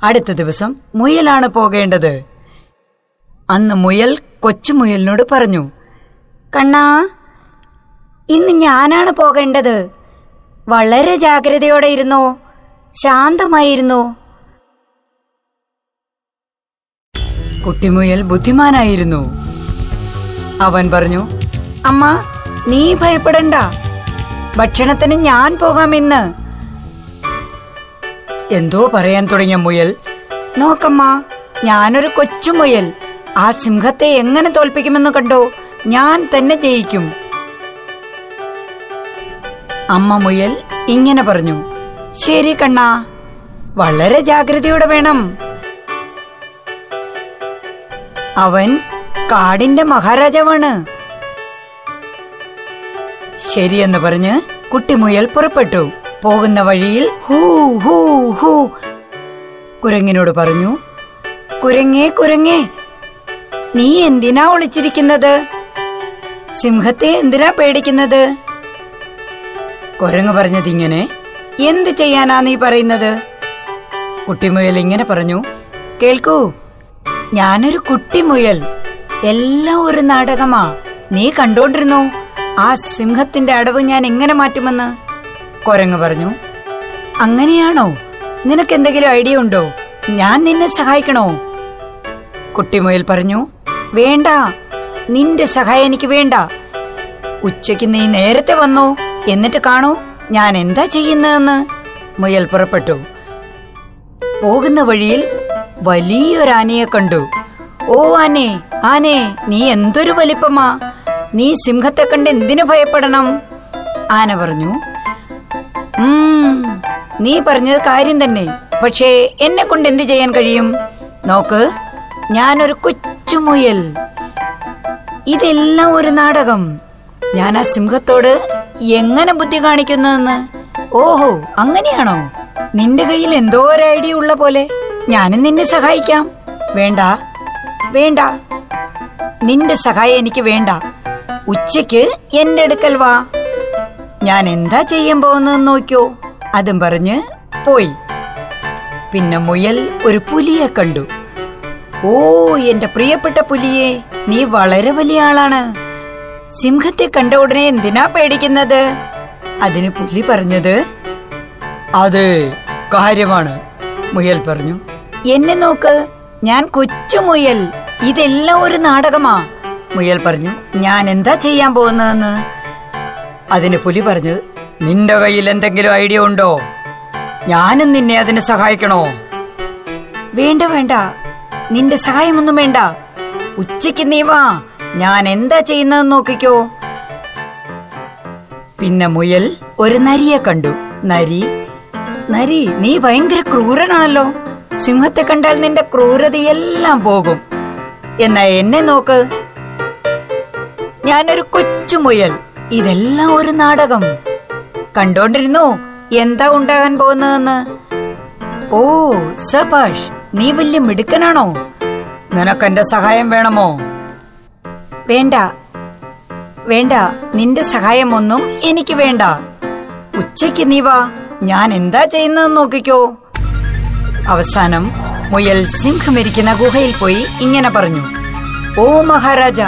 അടുത്ത ദിവസം മുയലാണ് പോകേണ്ടത്. അന്ന് മുയൽ കൊച്ചുമുയലിനോട് പറഞ്ഞു കണ്ണാ ഇന്ന് ഞാനാണ് പോകേണ്ടത്. വളരെ ജാഗ്രതയോടെ ഇരുന്നോ? ശാന്തമായിരുന്നോ. കുട്ടിമുയൽ ബുദ്ധിമാനായിരുന്നു. അവൻ പറഞ്ഞു അമ്മ നീ ഭയപ്പെടണ്ട. ഭക്ഷണത്തിന് ഞാൻ പോകാം ഇന്ന്. എന്തോ പറയാൻ തുടങ്ങിയ മുയൽ നോക്കമ്മ ഞാനൊരു കൊച്ചുമുയൽ. ആ സിംഹത്തെ എങ്ങനെ തോൽപ്പിക്കുമെന്ന് കണ്ടോ? ഞാൻ തന്നെ ജയിക്കും. അമ്മ മുയൽ ഇങ്ങനെ പറഞ്ഞു. ശരി കണ്ണ വളരെ ജാഗ്രതയോടെ വേണം. അവൻ കാടിന്റെ മഹാരാജാവാണ്. ശരിയെന്ന് പറഞ്ഞ് കുട്ടിമുയൽ പുറപ്പെട്ടു. പോകുന്ന വഴിയിൽ ഹൂ ഹൂ ഹൂ. കുരങ്ങിനോട് പറഞ്ഞു കുരങ്ങേ കുരങ്ങേ നീ എന്തിനാ ഒളിച്ചിരിക്കുന്നത്? സിംഹത്തെ എന്തിനാ പേടിക്കുന്നത്? കുരങ്ങ് പറഞ്ഞതിങ്ങനെ എന്ത് ചെയ്യാനാ നീ പറയുന്നത്? കുട്ടിമുയൽ ഇങ്ങനെ പറഞ്ഞു കേൾക്കൂ ഞാനൊരു കുട്ടിമുയൽ. എല്ലാം ഒരു നാടകമാ. നീ കണ്ടോണ്ടിരുന്നു? ആ സിംഹത്തിന്റെ അടവ് ഞാൻ എങ്ങനെ മാറ്റുമെന്ന്? കൊരങ്ങ് പറഞ്ഞു അങ്ങനെയാണോ? നിനക്ക് എന്തെങ്കിലും ഐഡിയ ഉണ്ടോ? ഞാൻ നിന്നെ സഹായിക്കണോ? കുട്ടിമുയൽ പറഞ്ഞു വേണ്ട. നിന്റെ സഹായം എനിക്ക് വേണ്ട. ഉച്ചയ്ക്ക് നീ നേരത്തെ വന്നോ? എന്നിട്ട് കാണൂ ഞാൻ എന്താ ചെയ്യുന്നതെന്ന്. മുയൽ പുറപ്പെട്ടു. പോകുന്ന വഴിയിൽ വലിയൊരാനയെ കണ്ടു. ഓ ആനെ ആനെ നീ എന്തൊരു വലിപ്പമാ. നീ സിംഹത്തെ കണ്ട് എന്തിനു ഭയപ്പെടണം? ആന പറഞ്ഞു "ഉം, നീ പറഞ്ഞത് കാര്യം തന്നെ. പക്ഷേ എന്നെ കൊണ്ട് എന്ത് ചെയ്യാൻ കഴിയും? നോക്ക് ഞാനൊരു കൊച്ചുമുയൽ. ഇതെല്ലാം ഒരു നാടകം. ഞാൻ ആ സിംഹത്തോട് എങ്ങനെ ബുദ്ധി കാണിക്കുന്നതെന്ന് ഓഹോ അങ്ങനെയാണോ? നിന്റെ കയ്യിൽ എന്തോ ഒരു ഐഡിയ ഉള്ള പോലെ ഞാനും നിന്നെ സഹായിക്കാം. വേണ്ട വേണ്ട. നിന്റെ സഹായം എനിക്ക് വേണ്ട. ഉച്ചയ്ക്ക് എന്റെ അടുക്കൽ വാ. ഞാൻ എന്താ ചെയ്യാൻ പോകുന്നതെന്ന് നോക്കിയോ? അതും പറഞ്ഞ് പോയി. പിന്നെ മുയൽ ഒരു പുലിയെ കണ്ടു. ഓ എന്റെ പ്രിയപ്പെട്ട പുലിയെ നീ വളരെ വലിയ ആളാണ്. സിംഹത്തെ കണ്ട ഉടനെ എന്തിനാ പേടിക്കുന്നത്? അതിന് പുലി പറഞ്ഞത്? അത് കാര്യമാണ് മുയൽ പറഞ്ഞു. എന്നെ നോക്ക് ഞാൻ കൊച്ചു മുയൽ. ഇതെല്ലാം ഒരു നാടകമാ. മുയൽ പറഞ്ഞു ഞാൻ എന്താ ചെയ്യാൻ പോകുന്നതെന്ന്? അതിന് പുലി പറഞ്ഞു നിന്റെ കയ്യിൽ എന്തെങ്കിലും ഐഡിയ ഉണ്ടോ? ഞാനും നിന്നെ അതിനെ സഹായിക്കണോ? വേണ്ട വേണ്ട. നിന്റെ സഹായമൊന്നും വേണ്ട. ഉച്ചയ്ക്ക് നീ വാ. ഞാൻ എന്താ ചെയ്യുന്നതെന്ന് നോക്കിക്കോ. പിന്നെ മുയൽ ഒരു നരിയെ കണ്ടു. നരി? നരി നീ ഭയങ്കര ക്രൂരനാണല്ലോ. സിംഹത്തെ കണ്ടാൽ നിന്റെ ക്രൂരതയെല്ലാം പോകും. എന്നാ എന്നെ നോക്ക്. ഞാനൊരു കൊച്ചുമുയൽ ഇതെല്ലാം ഒരു നാടകം. കണ്ടോണ്ടിരുന്നു? എന്താ ഉണ്ടാകാൻ പോകുന്നതെന്ന്? ഓ സഭാഷ് നീ വലിയ മിടുക്കനാണോ? നിനക്കെന്റെ സഹായം വേണമോ? വേണ്ട. വേണ്ട. നിന്റെ സഹായമൊന്നും എനിക്ക് വേണ്ട. ഉച്ചയ്ക്ക് നീ വാ. ഞാൻ എന്താ ചെയ്യുന്നത് നോക്കിക്കോ. അവസാനം മുയൽ സിംഹമിരിക്കുന്ന ഗുഹയിൽ പോയി ഇങ്ങനെ പറഞ്ഞു. ഓ മഹാരാജ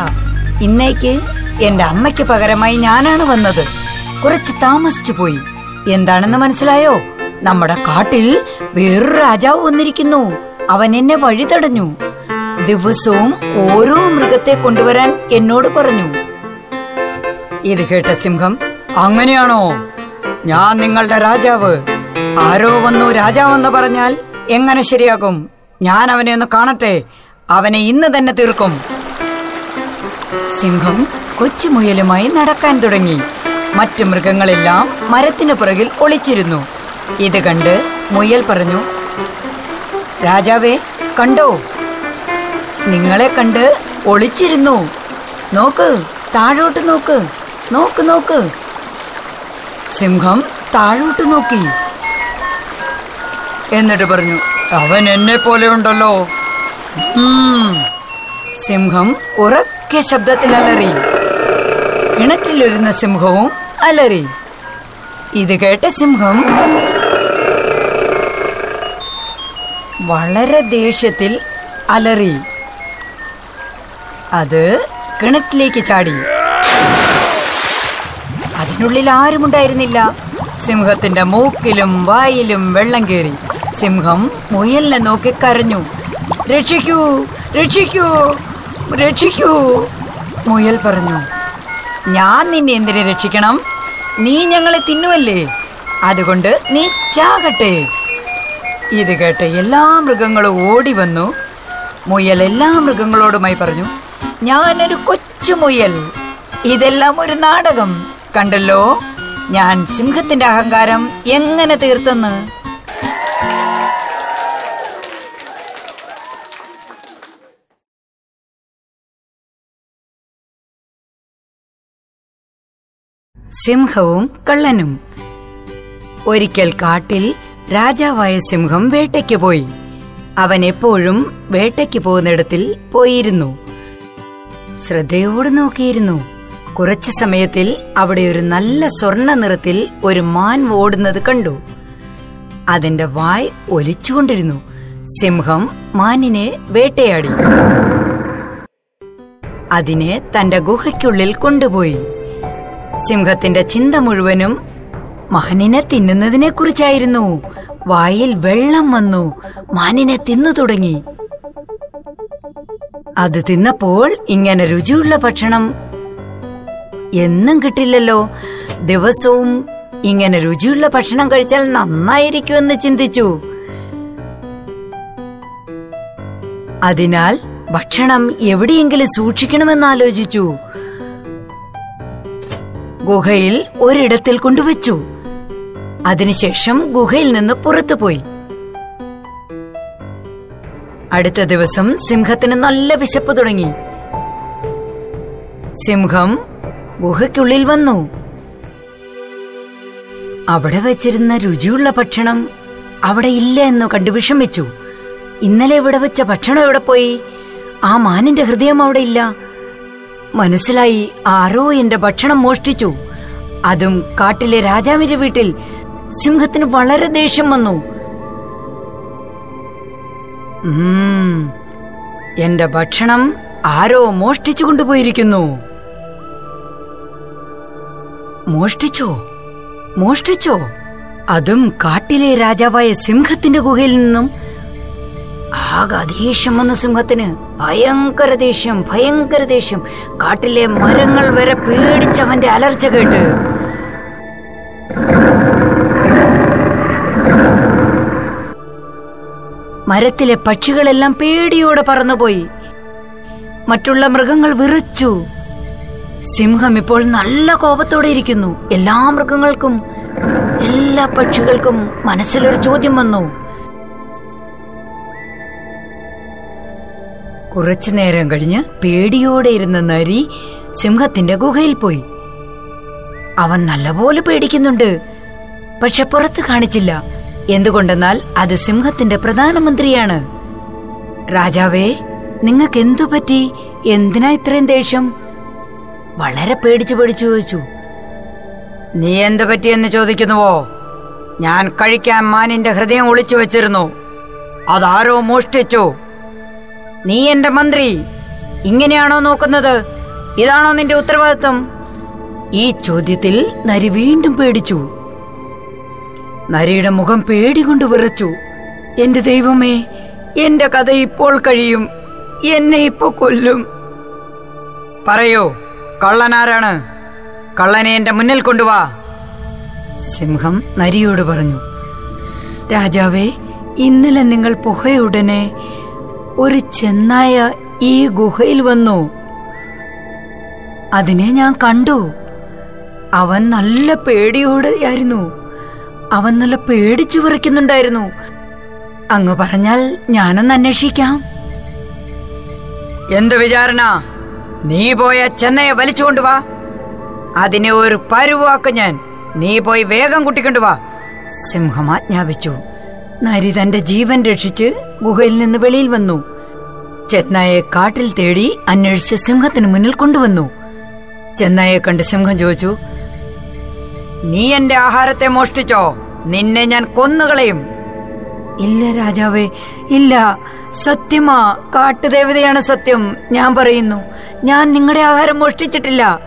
ഇന്നേക്ക് എന്റെ അമ്മയ്ക്ക് പകരമായി ഞാനാണ് വന്നത്. കുറച്ച് താമസിച്ചു പോയി. എന്താണെന്ന് മനസ്സിലായോ? നമ്മുടെ കാട്ടിൽ വേറൊരു രാജാവ് വന്നിരിക്കുന്നു. അവൻ എന്നെ വഴി തടഞ്ഞു ദിവസവും ഓരോ മൃഗത്തെ കൊണ്ടുവരാൻ എന്നോട് പറഞ്ഞു. ഇത് കേട്ട സിംഹം അങ്ങനെയാണോ? ഞാൻ നിങ്ങളുടെ രാജാവ്. ആരോ വന്നു രാജാവെന്ന് പറഞ്ഞാൽ എങ്ങനെ ശരിയാകും? ഞാൻ അവനെ ഒന്ന് കാണട്ടെ. അവനെ ഇന്ന് തന്നെ തീർക്കും. സിംഹം കൊച്ചുമുയലുമായി നടക്കാൻ തുടങ്ങി. മറ്റു മൃഗങ്ങളെല്ലാം മരത്തിനു പുറകിൽ ഒളിച്ചിരുന്നു. ഇത് കണ്ട് മുയൽ പറഞ്ഞു രാജാവേ കണ്ടോ? നിങ്ങളെ കണ്ട് ഒളിച്ചിരുന്നു. നോക്ക് താഴോട്ട് നോക്ക്. നോക്ക് നോക്ക്. സിംഹം താഴോട്ട് നോക്കി. എന്നിട്ട് പറഞ്ഞു അവൻ എന്നെ പോലെ ഉണ്ടല്ലോ. സിംഹം ഉറക്കെ ശബ്ദത്തിൽ അലറി. കിണറ്റിലൊരുന്ന സിംഹവും അലറി. ഇത് കേട്ട സിംഹം വളരെ ദേഷ്യത്തിൽ അലറി. അത് കിണറ്റിലേക്ക് ചാടി. അതിനുള്ളിൽ ആരുമുണ്ടായിരുന്നില്ല സിംഹത്തിന്റെ മൂക്കിലും വായിലും വെള്ളം കയറി. സിംഹം മുയലിനെ നോക്കി കരഞ്ഞു. രക്ഷിക്കൂ രക്ഷിക്കൂ രക്ഷിക്കൂ മുയൽ പറഞ്ഞു. ഞാൻ നിന്നെ എന്തിനെ രക്ഷിക്കണം? നീ ഞങ്ങളെ തിന്നുവല്ലേ? അതുകൊണ്ട് നീ ചാകട്ടെ. ഇത് കേട്ട് എല്ലാ മൃഗങ്ങളും ഓടി വന്നു. മുയൽ എല്ലാ മൃഗങ്ങളോടുമായി പറഞ്ഞു. ഞാനൊരു കൊച്ചുമുയൽ. ഇതെല്ലാം ഒരു നാടകം. കണ്ടല്ലോ? ഞാൻ സിംഹത്തിന്റെ അഹങ്കാരം എങ്ങനെ തീർത്തെന്ന്? സിംഹവും കള്ളനും. ഒരിക്കൽ കാട്ടിൽ രാജാവായ സിംഹം വേട്ടയ്ക്ക് പോയി. അവൻ എപ്പോഴും വേട്ടയ്ക്ക് പോകുന്നിടത്തിൽ പോയിരുന്നു. ശ്രദ്ധയോട് നോക്കിയിരുന്നു. കുറച്ചു സമയത്തിൽ അവിടെ ഒരു നല്ല സ്വർണ നിറത്തിൽ ഒരു മാൻ ഓടുന്നത് കണ്ടു. അതിന്റെ വായ് ഒലിച്ചുകൊണ്ടിരുന്നു. സിംഹം മാനിനെ വേട്ടയാടി. അതിനെ തന്റെ ഗുഹയ്ക്കുള്ളിൽ കൊണ്ടുപോയി. സിംഹത്തിന്റെ ചിന്ത മുഴുവനും മാനിനെ തിന്നുന്നതിനെ കുറിച്ചായിരുന്നു വായിൽ വെള്ളം വന്നു. മാനിനെ തിന്നു തുടങ്ങി. അത് തിന്നപ്പോൾ ഇങ്ങനെ രുചിയുള്ള ഭക്ഷണം എന്നും കിട്ടില്ലല്ലോ. ദിവസവും ഇങ്ങനെ രുചിയുള്ള ഭക്ഷണം കഴിച്ചാൽ നന്നായിരിക്കും എന്ന് ചിന്തിച്ചു. അതിനാൽ ഭക്ഷണം എവിടെയെങ്കിലും സൂക്ഷിക്കണമെന്ന് ആലോചിച്ചു. ഗുഹയിൽ ഒരിടത്തിൽ കൊണ്ടുവച്ചു. അതിനുശേഷം ഗുഹയിൽ നിന്ന് പുറത്തുപോയി. അടുത്ത ദിവസം സിംഹത്തിന് നല്ല വിശപ്പ് തുടങ്ങി. സിംഹം ഗുഹയ്ക്കുള്ളിൽ വന്നു. അവിടെ വെച്ചിരുന്ന രുചിയുള്ള ഭക്ഷണം അവിടെ ഇല്ല എന്ന് കണ്ടു വിഷമിച്ചു. ഇന്നലെ ഇവിടെ വെച്ച ഭക്ഷണം എവിടെ പോയി? ആ മാനിന്റെ ഹൃദയം അവിടെ ഇല്ല. മനസ്സിലായി ആരോ എന്റെ ഭക്ഷണം മോഷ്ടിച്ചു. അതും കാട്ടിലെ രാജാവിന്റെ വീട്ടിൽ സിംഹത്തിന് വളരെ ദേഷ്യം വന്നു. എന്റെ ഭക്ഷണം ആരോ മോഷ്ടിച്ചു കൊണ്ടുപോയിരിക്കുന്നു. മോഷ്ടിച്ചോ? മോഷ്ടിച്ചോ? അതും കാട്ടിലെ രാജാവായ സിംഹത്തിന്റെ ഗുഹയിൽ നിന്നും. ആകെ ദേഷ്യം വന്ന സിംഹത്തിന്. ഭയങ്കര ദേഷ്യം ഭയങ്കര ദേഷ്യം. കാട്ടിലെ മരങ്ങൾ വരെ പേടിച്ചവന്റെ അലർച്ച കേട്ട്. മരത്തിലെ പക്ഷികളെല്ലാം പേടിയോടെ പറന്നുപോയി. മറ്റുള്ള മൃഗങ്ങൾ വിറച്ചു. സിംഹം ഇപ്പോൾ നല്ല കോപത്തോടെ ഇരിക്കുന്നു. എല്ലാ മൃഗങ്ങൾക്കും എല്ലാ പക്ഷികൾക്കും മനസ്സിലൊരു ചോദ്യം വന്നു. കുറച്ചു നേരം കഴിഞ്ഞ് പേടിയോടെ ഇരുന്ന നരി സിംഹത്തിന്റെ ഗുഹയിൽ പോയി. അവൻ നല്ലപോലെ പേടിക്കുന്നുണ്ട്. പക്ഷെ പുറത്ത് കാണിച്ചില്ല. എന്തുകൊണ്ടെന്നാൽ അത് സിംഹത്തിന്റെ പ്രധാനമന്ത്രിയാണ്. രാജാവേ നിങ്ങൾക്ക് എന്തു പറ്റി? എന്തിനാ ഇത്രയും ദേഷ്യം? വളരെ പേടിച്ചു പേടിച്ചു ചോദിച്ചു. നീ എന്തു പറ്റിയെന്ന് ചോദിക്കുന്നുവോ? ഞാൻ കഴിക്കാൻ മാനിന്റെ ഹൃദയം ഒളിച്ചു വെച്ചിരുന്നു. അതാരോ മോഷ്ടിച്ചു. നീ എന്റെ മന്ത്രി. ഇങ്ങനെയാണോ നോക്കുന്നത്? ഇതാണോ നിന്റെ ഉത്തരവാദിത്വം? ഈ ചോദ്യത്തിൽ നരി വീണ്ടും പേടിച്ചു. നരിയുടെ മുഖം പേടികൊണ്ട് വിറച്ചു. എന്റെ ദൈവമേ എന്റെ കഥ ഇപ്പോൾ കഴിയും. എന്നെ ഇപ്പൊ കൊല്ലും. പറയൂ കള്ളനാരാണ് കള്ളനെ എന്റെ മുന്നിൽ കൊണ്ടുവാ. സിംഹം നരിയോട് പറഞ്ഞു രാജാവേ ഇന്നലെ നിങ്ങൾ പുഹയുടനെ ഒരു ചെന്നായ ഈ ഗുഹയിൽ വന്നു. അതിനെ ഞാൻ കണ്ടു. അവൻ നല്ല പേടിയോടെയായിരുന്നു. അവൻ നല്ല പേടിച്ചു വിറയ്ക്കുന്നുണ്ടായിരുന്നു. അങ്ങ് പറഞ്ഞാൽ ഞാനൊന്ന് അന്വേഷിക്കാം. എന്ത് വിചാരണ? നീ പോയ ചെന്നൈയെ വലിച്ചുകൊണ്ട് വാ. അതിനെ ഒരു പരുവാക്ക് ഞാൻ. നീ പോയി വേഗം കൂട്ടിക്കൊണ്ടുവാ സിംഹം ആജ്ഞാപിച്ചു നരി തന്റെ ജീവൻ രക്ഷിച്ച് ഗുഹയിൽ നിന്ന് വെളിയിൽ വന്നു. ചെന്നായെ കാട്ടിൽ തേടി അന്വേഷിച്ച് സിംഹത്തിന് മുന്നിൽ കൊണ്ടുവന്നു. ചെന്നായെ കണ്ട് സിംഹം ചോദിച്ചു നീ എന്റെ ആഹാരത്തെ മോഷ്ടിച്ചോ? നിന്നെ ഞാൻ കൊന്നുകളയും. ഇല്ല രാജാവേ ഇല്ല. സത്യമാ കാട്ടുദേവതയാണ് സത്യം. ഞാൻ പറയുന്നു ഞാൻ നിങ്ങളുടെ ആഹാരം മോഷ്ടിച്ചിട്ടില്ല.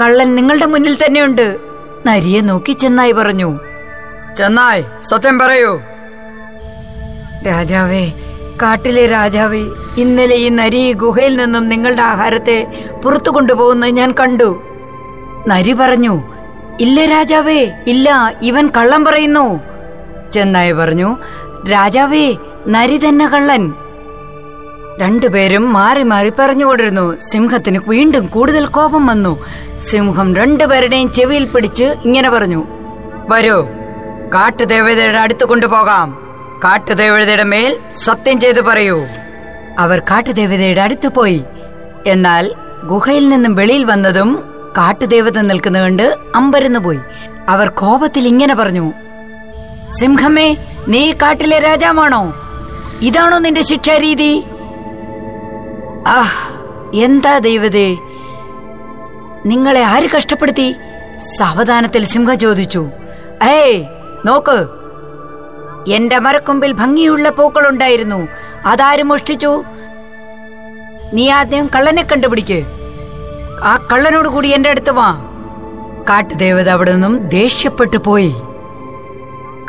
കള്ളൻ നിങ്ങളുടെ മുന്നിൽ തന്നെയുണ്ട്. നരിയെ നോക്കി ചെന്നായി പറഞ്ഞു. ചെന്നായ് സത്യം പറയൂ. രാജാവേ കാട്ടിലെ രാജാവേ ഇന്നലെ ഈ നരി ഗുഹയിൽ നിന്നും നിങ്ങളുടെ ആഹാരത്തെ പുറത്തു കൊണ്ടുപോകുന്നത് ഞാൻ കണ്ടു. നരി പറഞ്ഞു ഇല്ല രാജാവേ ഇല്ല ഇവൻ കള്ളം പറയുന്നു. ചെന്നായി പറഞ്ഞു രാജാവേ നരി തന്നെ കള്ളൻ. രണ്ടുപേരും മാറി മാറി പറഞ്ഞുകൊണ്ടിരുന്നു. സിംഹത്തിന് വീണ്ടും കൂടുതൽ കോപം വന്നു. സിംഹം രണ്ടുപേരുടെയും ചെവിയിൽ പിടിച്ച് ഇങ്ങനെ പറഞ്ഞു വരൂ കാട്ടുദേവതയുടെ അടുത്ത് കൊണ്ടുപോകാം. കാട്ടുദേവതയുടെ മേൽ സത്യം ചെയ്തു പറയൂ. അവർ കാട്ടുദേവതയുടെ അടുത്ത് പോയി. എന്നാൽ ഗുഹയിൽ നിന്നും വെളിയിൽ വന്നതും കാട്ടുദേവത നിൽക്കുന്ന കണ്ട് അമ്പരന്ന് പോയി. അവർ കോപത്തിൽ ഇങ്ങനെ പറഞ്ഞു സിംഹമേ നീ കാട്ടിലെ രാജാവാണോ? ഇതാണോ നിന്റെ ശിക്ഷാരീതി? ആഹ് എന്താ ദൈവതേ? നിങ്ങളെ ആര് കഷ്ടപ്പെടുത്തി? സാവധാനത്തിൽ സിംഹം ചോദിച്ചു ഏയ് നോക്ക് എന്റെ മരക്കൊമ്പിൽ ഭംഗിയുള്ള പൂക്കൾ ഉണ്ടായിരുന്നു അതാരും മോഷ്ടിച്ചു? നീ ആദ്യം കള്ളനെ കണ്ടുപിടിക്ക്. ആ കള്ളനോട് കൂടി എന്റെ അടുത്ത് വാ. കാട്ടുദേവത അവിടെ നിന്നും ദേഷ്യപ്പെട്ടു പോയി.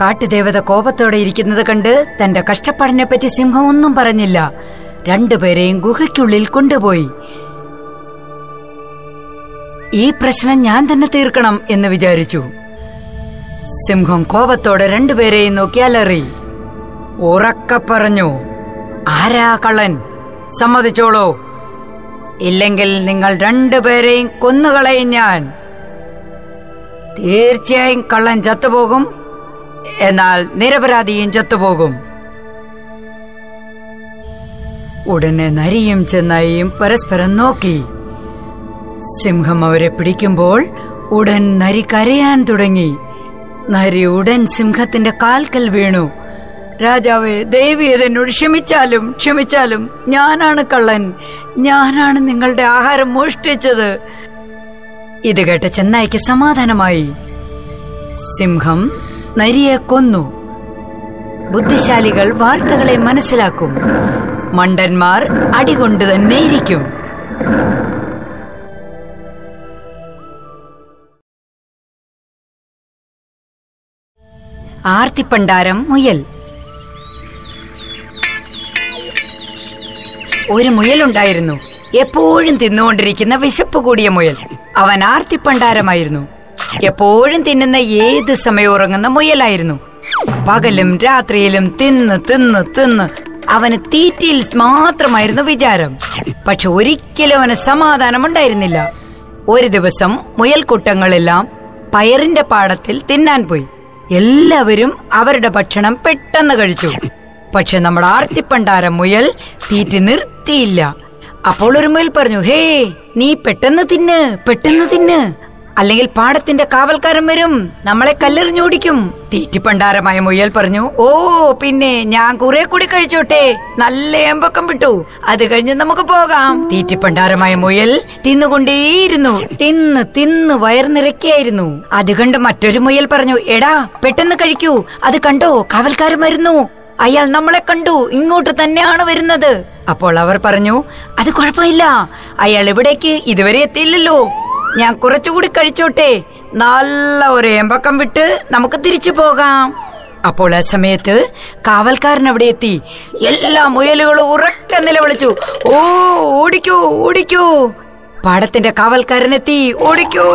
കാട്ടുദേവത കോപത്തോടെ ഇരിക്കുന്നത് കണ്ട് തന്റെ കഷ്ടപ്പാടിനെ പറ്റി സിംഹം ഒന്നും പറഞ്ഞില്ല. രണ്ടുപേരെയും ഗുഹയ്ക്കുള്ളിൽ കൊണ്ടുപോയി. ഈ പ്രശ്നം ഞാൻ തന്നെ തീർക്കണം എന്ന് വിചാരിച്ചു. സിംഹം കോപത്തോടെ രണ്ടുപേരെയും നോക്കി അലറി. ഉറക്ക പറഞ്ഞു ആരാ കള്ളൻ? സമ്മതിച്ചോളൂ. ഇല്ലെങ്കിൽ നിങ്ങൾ രണ്ടുപേരെയും കൊന്നുകളയും ഞാൻ. തീർച്ചയായും കള്ളൻ ചത്തുപോകും എന്നാൽ നിരപരാധിയും ചത്തുപോകും. ഉടനെ നരിയും ചെന്നായിയും പരസ്പരം നോക്കി. സിംഹം അവരെ പിടിക്കുമ്പോൾ ഉടൻ നരി കരയാൻ തുടങ്ങി. നരി ഉടൻ സിംഹത്തിന്റെ കാൽക്കൽ വീണു. രാജാവേ ദേവി എന്നോട് ക്ഷമിച്ചാലും ക്ഷമിച്ചാലും ഞാനാണ് കള്ളൻ. ഞാനാണ് നിങ്ങളുടെ ആഹാരം മോഷ്ടിച്ചത്. ഇത് കേട്ട ചെന്നായിക്ക് സമാധാനമായി. സിംഹം നരിയെ കൊന്നു. ബുദ്ധിശാലികൾ വാർത്തകളെ മനസ്സിലാക്കും. മണ്ടന്മാർ അടികൊണ്ട് തന്നെ ഇരിക്കും. ആർത്തിപ്പണ്ടാരം മുയൽ. ഒരു മുയലുണ്ടായിരുന്നു. എപ്പോഴും തിന്നുകൊണ്ടിരിക്കുന്ന വിശപ്പ് കൂടിയ മുയൽ. അവൻ ആർത്തിപ്പണ്ടാരമായിരുന്നു. എപ്പോഴും തിന്നുന്ന ഏത് സമയം ഉറങ്ങുന്ന മുയലായിരുന്നു. പകലും രാത്രിയിലും തിന്ന് തിന്ന് തിന്ന് അവന് തീറ്റയിൽ മാത്രമായിരുന്നു വിചാരം. പക്ഷെ ഒരിക്കലും അവന് സമാധാനമുണ്ടായിരുന്നില്ല. ഒരു ദിവസം മുയൽക്കൂട്ടങ്ങളെല്ലാം പയറിന്റെ പാടത്തിൽ തിന്നാൻ പോയി. എല്ലാവരും അവരുടെ ഭക്ഷണം പെട്ടെന്ന് കഴിച്ചു. പക്ഷെ നമ്മുടെ ആർത്തിപ്പണ്ടാരം മുയൽ തീറ്റി നിർത്തിയില്ല. അപ്പോൾ ഒരു മുയൽ പറഞ്ഞു ഹേ നീ പെട്ടെന്ന് തിന്ന് പെട്ടെന്ന് തിന്ന്. അല്ലെങ്കിൽ പാടത്തിന്റെ കാവൽക്കാരൻ വരും നമ്മളെ കല്ലെറിഞ്ഞോടിക്കും തീറ്റിപ്പണ്ടാരമായ മുയൽ പറഞ്ഞു ഓ പിന്നെ ഞാൻ കുറെ കൂടി കഴിച്ചോട്ടെ. നല്ല ഏമ്പക്കം വിട്ടു. അത് കഴിഞ്ഞ് നമുക്ക് പോകാം. തീറ്റിപ്പണ്ടാരമായ മുയൽ തിന്നുകൊണ്ടേയിരുന്നു. തിന്ന് തിന്ന് വയർ നിറയ്ക്കായിരുന്നു അത് കണ്ട് മറ്റൊരു മുയൽ പറഞ്ഞു എടാ പെട്ടെന്ന് കഴിക്കൂ. അത് കണ്ടോ കാവൽക്കാരൻ വരുന്നു. അയാൾ നമ്മളെ കണ്ടു. ഇങ്ങോട്ട് തന്നെയാണ് വരുന്നത്. അപ്പോൾ അവർ പറഞ്ഞു അത് കുഴപ്പമില്ല. അയാൾ ഇവിടേക്ക് ഇതുവരെ എത്തിയില്ലല്ലോ. ഞാൻ കുറച്ചുകൂടി കഴിച്ചോട്ടെ. നല്ല ഒരു എമ്പക്കം വിട്ട് നമുക്ക് തിരിച്ചു പോകാം. അപ്പോൾ ആ സമയത്ത് കാവൽക്കാരൻ അവിടെ എത്തി. എല്ലാ മുയലുകളും ഉറക്കെ നിലവിളിച്ചു ഓ ഓടിക്കൂ ഓടിക്കൂ. പാടത്തിന്റെ കാവൽക്കാരൻ എത്തി ഓടിക്കൂ.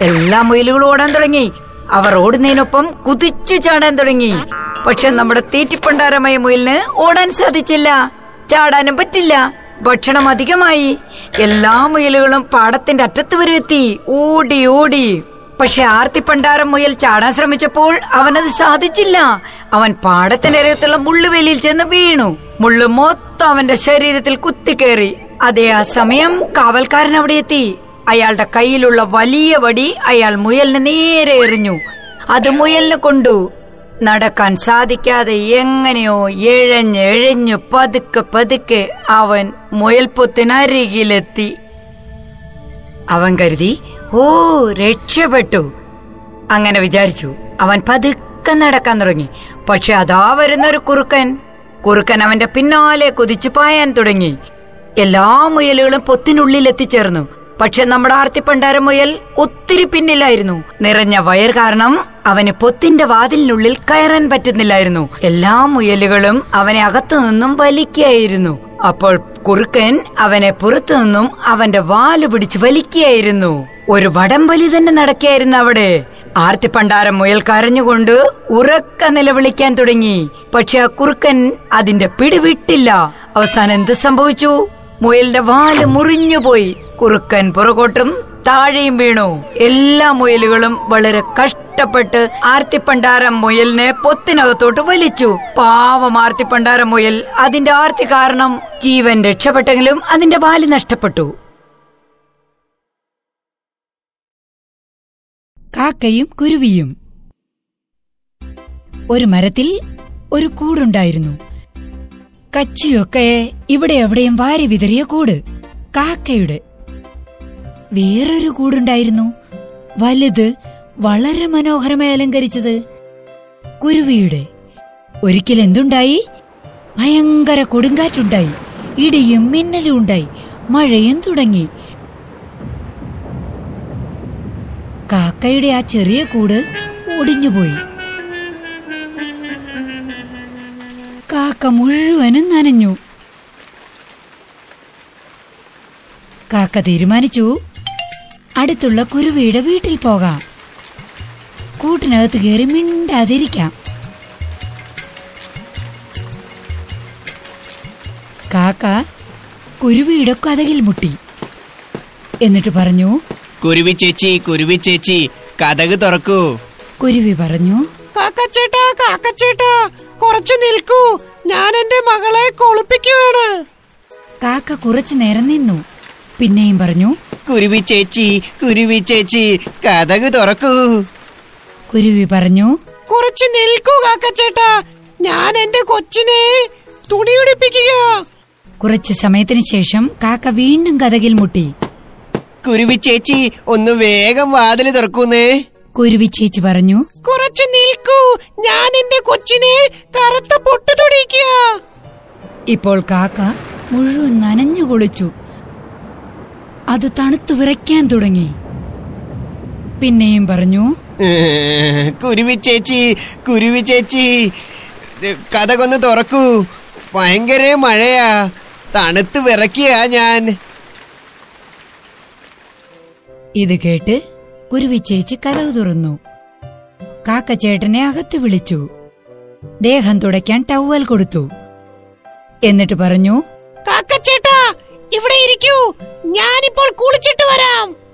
എല്ലാ മുയലുകളും ഓടാൻ തുടങ്ങി. അവർ ഓടുന്നതിനൊപ്പം കുതിച്ചു ചാടാൻ തുടങ്ങി. പക്ഷെ നമ്മുടെ തീറ്റിപ്പണ്ടാരമായ മുയലിന് ഓടാൻ സാധിച്ചില്ല. ചാടാനും പറ്റില്ല. ഭക്ഷണം അധികമായി. എല്ലാ മുയലുകളും പാടത്തിന്റെ അറ്റത്ത് വരെ എത്തി. ഓടി ഓടി. പക്ഷെ ആർത്തിപ്പണ്ടാരം മുയൽ ചാടാൻ ശ്രമിച്ചപ്പോൾ അവനത് സാധിച്ചില്ല. അവൻ പാടത്തിന്റെ അരയത്തുള്ള മുള്ളുവേലിയിൽ ചെന്ന് വീണു. മുള്ളു മൊത്തം അവന്റെ ശരീരത്തിൽ കുത്തിക്കേറി. അതേ ആ സമയം കാവൽക്കാരൻ അവിടെ എത്തി. അയാളുടെ കയ്യിലുള്ള വലിയ വടി അയാൾ മുയലിന് നേരെ എറിഞ്ഞു. അത് മുയലിന് കൊണ്ടു. നടക്കാൻ സാധിക്കാതെ എങ്ങനെയോ എഴഞ്ഞ് എഴഞ്ഞു പതുക്കെ പതുക്കെ അവൻ മുയൽപ്പൊത്തിനരികിലെത്തി. അവൻ കരുതി ഓ രക്ഷപ്പെട്ടു. അങ്ങനെ വിചാരിച്ചു. അവൻ പതുക്കെ നടക്കാൻ തുടങ്ങി. പക്ഷെ അതാ വരുന്ന ഒരു കുറുക്കൻ. കുറുക്കൻ അവന്റെ പിന്നാലെ കുതിച്ചു പായാൻ തുടങ്ങി. എല്ലാ മുയലുകളും പൊത്തിനുള്ളിൽ എത്തിച്ചേർന്നു പക്ഷെ നമ്മുടെ ആർത്തിപ്പണ്ടാര മുയൽ ഒത്തിരി പിന്നിലായിരുന്നു. നിറഞ്ഞ വയർ കാരണം അവന് പൊത്തിന്റെ വാതിലിനുള്ളിൽ കയറാൻ പറ്റുന്നില്ലായിരുന്നു. എല്ലാ മുയലുകളും അവനെ അകത്തു നിന്നും വലിക്കുകയായിരുന്നു. അപ്പോൾ കുറുക്കൻ അവനെ പുറത്തു നിന്നും അവന്റെ വാൽ പിടിച്ച് വലിക്കുകയായിരുന്നു. ഒരു വടംവലി തന്നെ നടക്കുകയായിരുന്നു അവിടെ. ആർത്തിപ്പണ്ടാരം മുയൽ കരഞ്ഞുകൊണ്ട് ഉറക്ക നിലവിളിക്കാൻ തുടങ്ങി. പക്ഷെ ആ കുറുക്കൻ അതിന്റെ പിടിവിട്ടില്ല. അവസാനം എന്ത് സംഭവിച്ചു? മുയലിന്റെ വാൽ മുറിഞ്ഞുപോയി. കുറുക്കൻ പുറകോട്ടും താഴെയും വീണു. എല്ലാ മുയലുകളും വളരെ കഷ്ടപ്പെട്ട് ആർത്തിപ്പണ്ടാരം മുയലിനെ പൊത്തിനകത്തോട്ട് വലിച്ചു. പാവം ആർത്തിപ്പണ്ടാരം മുയൽ അതിന്റെ ആർത്തി കാരണം ജീവൻ രക്ഷപ്പെട്ടെങ്കിലും അതിന്റെ വാലി നഷ്ടപ്പെട്ടു. കാക്കയും കുരുവിയും. ഒരു മരത്തിൽ ഒരു കൂടുണ്ടായിരുന്നു. കച്ചിയൊക്കെ ഇവിടെ എവിടെയും വാരി വിതറിയ കൂട് കാക്കയുടെ വേറൊരു കൂടുണ്ടായിരുന്നു. വലുത് വളരെ മനോഹരമായി അലങ്കരിച്ചത് കുരുവിയുടെ. ഒരിക്കൽ എന്തുണ്ടായി? ഭയങ്കര കൊടുങ്കാറ്റുണ്ടായി. ഇടിയും മിന്നലും ഉണ്ടായി. മഴയും തുടങ്ങി. കാക്കയുടെ ആ ചെറിയ കൂട് ഒടിഞ്ഞുപോയി. കാക്ക മുഴുവനും നനഞ്ഞു. കാക്ക തീരുമാനിച്ചു. അടുത്തുള്ള കുരുവിയുടെ വീട്ടിൽ പോകാം. കൂട്ടിനകത്ത് കയറി മിണ്ടാതിരിക്കാം. കാക്ക കുരുവിയുടെ കഥകിൽ മുട്ടി. എന്നിട്ട് പറഞ്ഞു കുരുവി ചേച്ചി കുരുവി ചേച്ചി കഥക് തുറക്കൂ. കുരുവി പറഞ്ഞു കാക്കച്ചേട്ടാ കാക്കച്ചേട്ടാ കുറച്ചു നിൽക്കൂ. ഞാൻ എന്റെ മകളെ കുളിപ്പിക്കുകയാണ് കാക്ക കുറച്ചു നേരം നിന്നു. പിന്നെയും പറഞ്ഞു കുരുവി ചേച്ചി കുരുവി ചേച്ചി കഥക് തുറക്കൂ. കുരുവി പറഞ്ഞു. കുറച്ച് നിൽക്കൂ കാക്കച്ചേട്ടാ. ഞാൻ എന്റെ കൊച്ചിനെ തുണിയുടിപ്പിക്കുക കുറച്ച് കുറച്ചു സമയത്തിന് ശേഷം കാക്ക വീണ്ടും കഥകിൽ മുട്ടി. കുരുവി ചേച്ചി ഒന്ന് വേഗം വാതിൽ തുറക്കൂന്നേ. കുരുവി ചേച്ചി പറഞ്ഞു. കുറച്ച് നിൽക്കൂ. ഞാൻ എന്റെ കൊച്ചിനെ കറുത്ത പൊട്ടു തുടിക്കുക ഇപ്പോൾ കാക്ക മുഴുവൻ നനഞ്ഞു കുളിച്ചു. അത് തണുത്തു വിറയ്ക്കാൻ തുടങ്ങി. പിന്നെയും പറഞ്ഞു കുരുവി ചേച്ചി കുരുവി ചേച്ചി കഥകൊന്ന് തുറക്കൂ. ഭയങ്കര മഴയാ. തണുത്ത് വിറക്കിയ ഞാൻ. ഇത് കേട്ട് കുരുവി ചേച്ചി കഥവ് തുറന്നു. കാക്കച്ചേട്ടനെ അകത്ത് വിളിച്ചു. ദേഹം തുടയ്ക്കാൻ ടവൽ കൊടുത്തു. എന്നിട്ട് പറഞ്ഞു കാക്കച്ചേട്ടാ ഇവിടെ ഇരിക്കൂ. ഞാനിപ്പോൾ കുളിച്ചിട്ട് വരാം.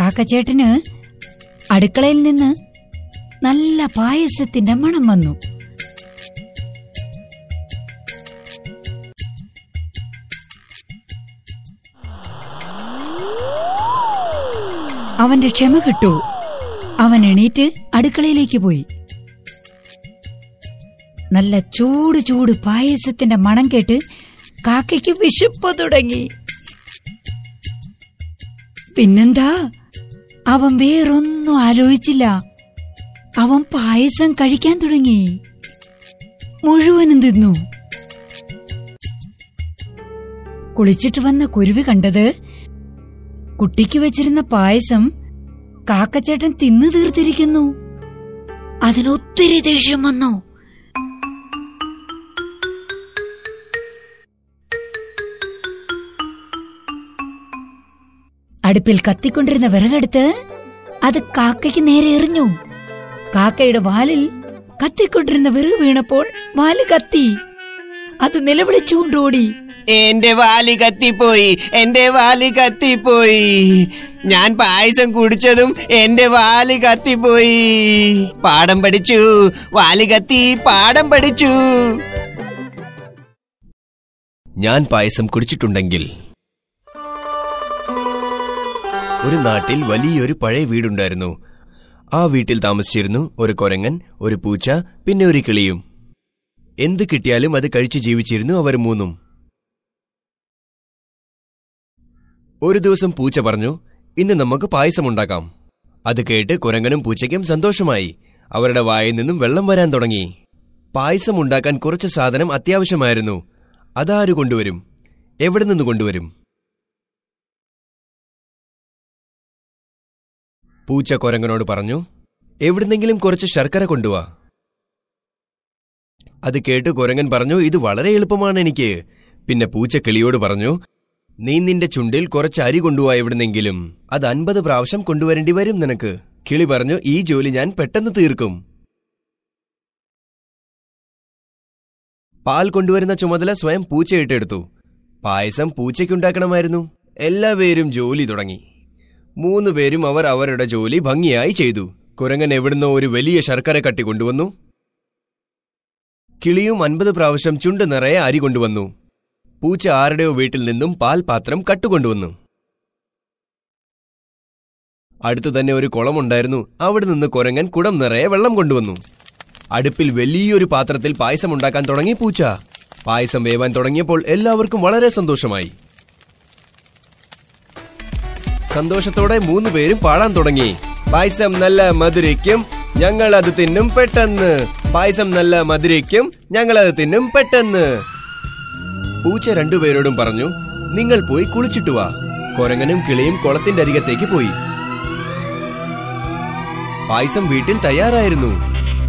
കാക്കച്ചേട്ടന് അടുക്കളയിൽ നിന്ന് നല്ല പായസത്തിന്റെ മണം വന്നു. അവന്റെ ക്ഷമ കിട്ടു. അവൻ എണീറ്റ് അടുക്കളയിലേക്ക് പോയി. നല്ല ചൂട് ചൂട് പായസത്തിന്റെ മണം കേട്ട് കാക്കയ്ക്ക് വിശപ്പ് തുടങ്ങി. പിന്നെന്താ? അവൻ വേറൊന്നും ആലോചിച്ചില്ല. അവൻ പായസം കഴിക്കാൻ തുടങ്ങി. മുഴുവനും തിന്നു. കുളിച്ചിട്ട് വന്ന കുരുവി കണ്ടത് കുട്ടിക്ക് വെച്ചിരുന്ന പായസം കാക്കച്ചേട്ടൻ തിന്നു തീർത്തിരിക്കുന്നു. അതിനൊത്തിരി ദേഷ്യം വന്നു. അടുപ്പിൽ കത്തിക്കൊണ്ടിരുന്ന വിറകെടുത്ത് അത് കാക്കയ്ക്ക് നേരെ എറിഞ്ഞു. കാക്കയുടെ വാലിൽ കത്തിക്കൊണ്ടിരുന്ന വിറക് വീണപ്പോൾ വാൽ കത്തി. അത് നിലവിളിച്ചുകൊണ്ടോടി എന്റെ വാലി കത്തിപ്പോയി എന്റെ വാലി കത്തിപ്പോയി. ഞാൻ പായസം കുടിച്ചതും എന്റെ വാലി കത്തിപ്പോയി. പാടം പഠിച്ചു വാലി കത്തി പാടം പഠിച്ചു. ഞാൻ പായസം കുടിച്ചിട്ടുണ്ടെങ്കിൽ ഒരു നാട്ടിൽ വലിയൊരു പഴയ വീടുണ്ടായിരുന്നു. ആ വീട്ടിൽ താമസിച്ചിരുന്നു ഒരു കൊരങ്ങൻ ഒരു പൂച്ച പിന്നെ ഒരു കിളിയും. എന്ത് കിട്ടിയാലും അത് കഴിച്ചു ജീവിച്ചിരുന്നു അവർ മൂന്നും. ഒരു ദിവസം പൂച്ച പറഞ്ഞു ഇന്ന് നമുക്ക് പായസം ഉണ്ടാക്കാം അത് കേട്ട് കുരങ്ങനും പൂച്ചയ്ക്കും സന്തോഷമായി. അവരുടെ വായിൽ നിന്നും വെള്ളം വരാൻ തുടങ്ങി. പായസം ഉണ്ടാക്കാൻ കുറച്ച് സാധനം അത്യാവശ്യമായിരുന്നു. അതാര് കൊണ്ടുവരും? എവിടെ നിന്ന് കൊണ്ടുവരും? പൂച്ച കുരങ്ങനോട് പറഞ്ഞു എവിടുന്നെങ്കിലും കുറച്ച് ശർക്കര കൊണ്ടുവാ. അത് കേട്ട് കുരങ്ങൻ പറഞ്ഞു ഇത് വളരെ എളുപ്പമാണ് എനിക്ക്. പിന്നെ പൂച്ച കിളിയോട് പറഞ്ഞു നീ നിന്റെ ചുണ്ടിൽ കുറച്ച് അരി കൊണ്ടുപോവാ എവിടുന്നെങ്കിലും. അത് അൻപത് പ്രാവശ്യം കൊണ്ടുവരേണ്ടി വരും നിനക്ക്. കിളി പറഞ്ഞു ഈ ജോലി ഞാൻ പെട്ടെന്ന് തീർക്കും. പാൽ കൊണ്ടുവരുന്ന ചുമതല സ്വയം പൂച്ച ഏറ്റെടുത്തു പായസം പൂച്ചയ്ക്കുണ്ടാക്കണമായിരുന്നു. എല്ലാവരും ജോലി തുടങ്ങി. മൂന്ന് പേരും അവർ അവരുടെ ജോലി ഭംഗിയായി ചെയ്തു. കുരങ്ങൻ എവിടുന്നോ ഒരു വലിയ ശർക്കര കട്ടി കൊണ്ടുവന്നു. കിളിയും അൻപത് പ്രാവശ്യം ചുണ്ട് നിറയെ അരി കൊണ്ടുവന്നു. പൂച്ച ആരുടെയോ വീട്ടിൽ നിന്നും പാൽപാത്രം കട്ടുകൊണ്ടുവന്നു. അടുത്തു തന്നെ ഒരു കുളമുണ്ടായിരുന്നു. അവിടെ നിന്ന് കുരങ്ങൻ കുടം നിറയെ വെള്ളം കൊണ്ടുവന്നു. അടുപ്പിൽ വലിയൊരു പാത്രത്തിൽ പായസം ഉണ്ടാക്കാൻ തുടങ്ങി പൂച്ച. പായസം വേവാൻ തുടങ്ങിയപ്പോൾ എല്ലാവർക്കും വളരെ സന്തോഷമായി. സന്തോഷത്തോടെ മൂന്ന് പേരും പാടാൻ തുടങ്ങി. പായസം നല്ല മധുരയ്ക്കും ഞങ്ങൾ അത് തിന്നും പെട്ടെന്ന്. പായസം നല്ല മധുരയ്ക്കും ഞങ്ങൾ അത് തിന്നും പെട്ടെന്ന്. പൂച്ച രണ്ടുപേരോടും പറഞ്ഞു നിങ്ങൾ പോയി കുളിച്ചിട്ട് വാ. കൊരങ്ങനും കിളിയും കുളത്തിന്റെ അരികത്തേക്ക് പോയി. പായസം വീട്ടിൽ തയ്യാറായിരുന്നു.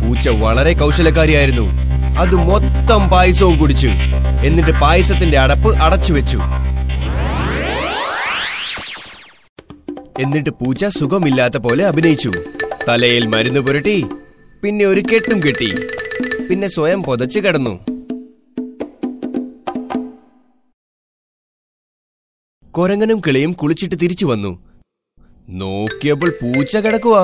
പൂച്ച വളരെ കൗശലക്കാരിയായിരുന്നു. അത് മൊത്തം പായസവും കുടിച്ചു. എന്നിട്ട് പായസത്തിന്റെ അടപ്പ് അടച്ചു വെച്ചു എന്നിട്ട് പൂച്ച സുഖമില്ലാത്ത പോലെ അഭിനയിച്ചു. തലയിൽ മരുന്ന് പുരട്ടി പിന്നെ ഒരു കെട്ടും കെട്ടി പിന്നെ സ്വയം പൊതച്ചു കിടന്നു. കൊരങ്ങനും കിളിയും കുളിച്ചിട്ട് തിരിച്ചു വന്നു. നോക്കിയപ്പോൾ പൂച്ച കിടക്കുവാ.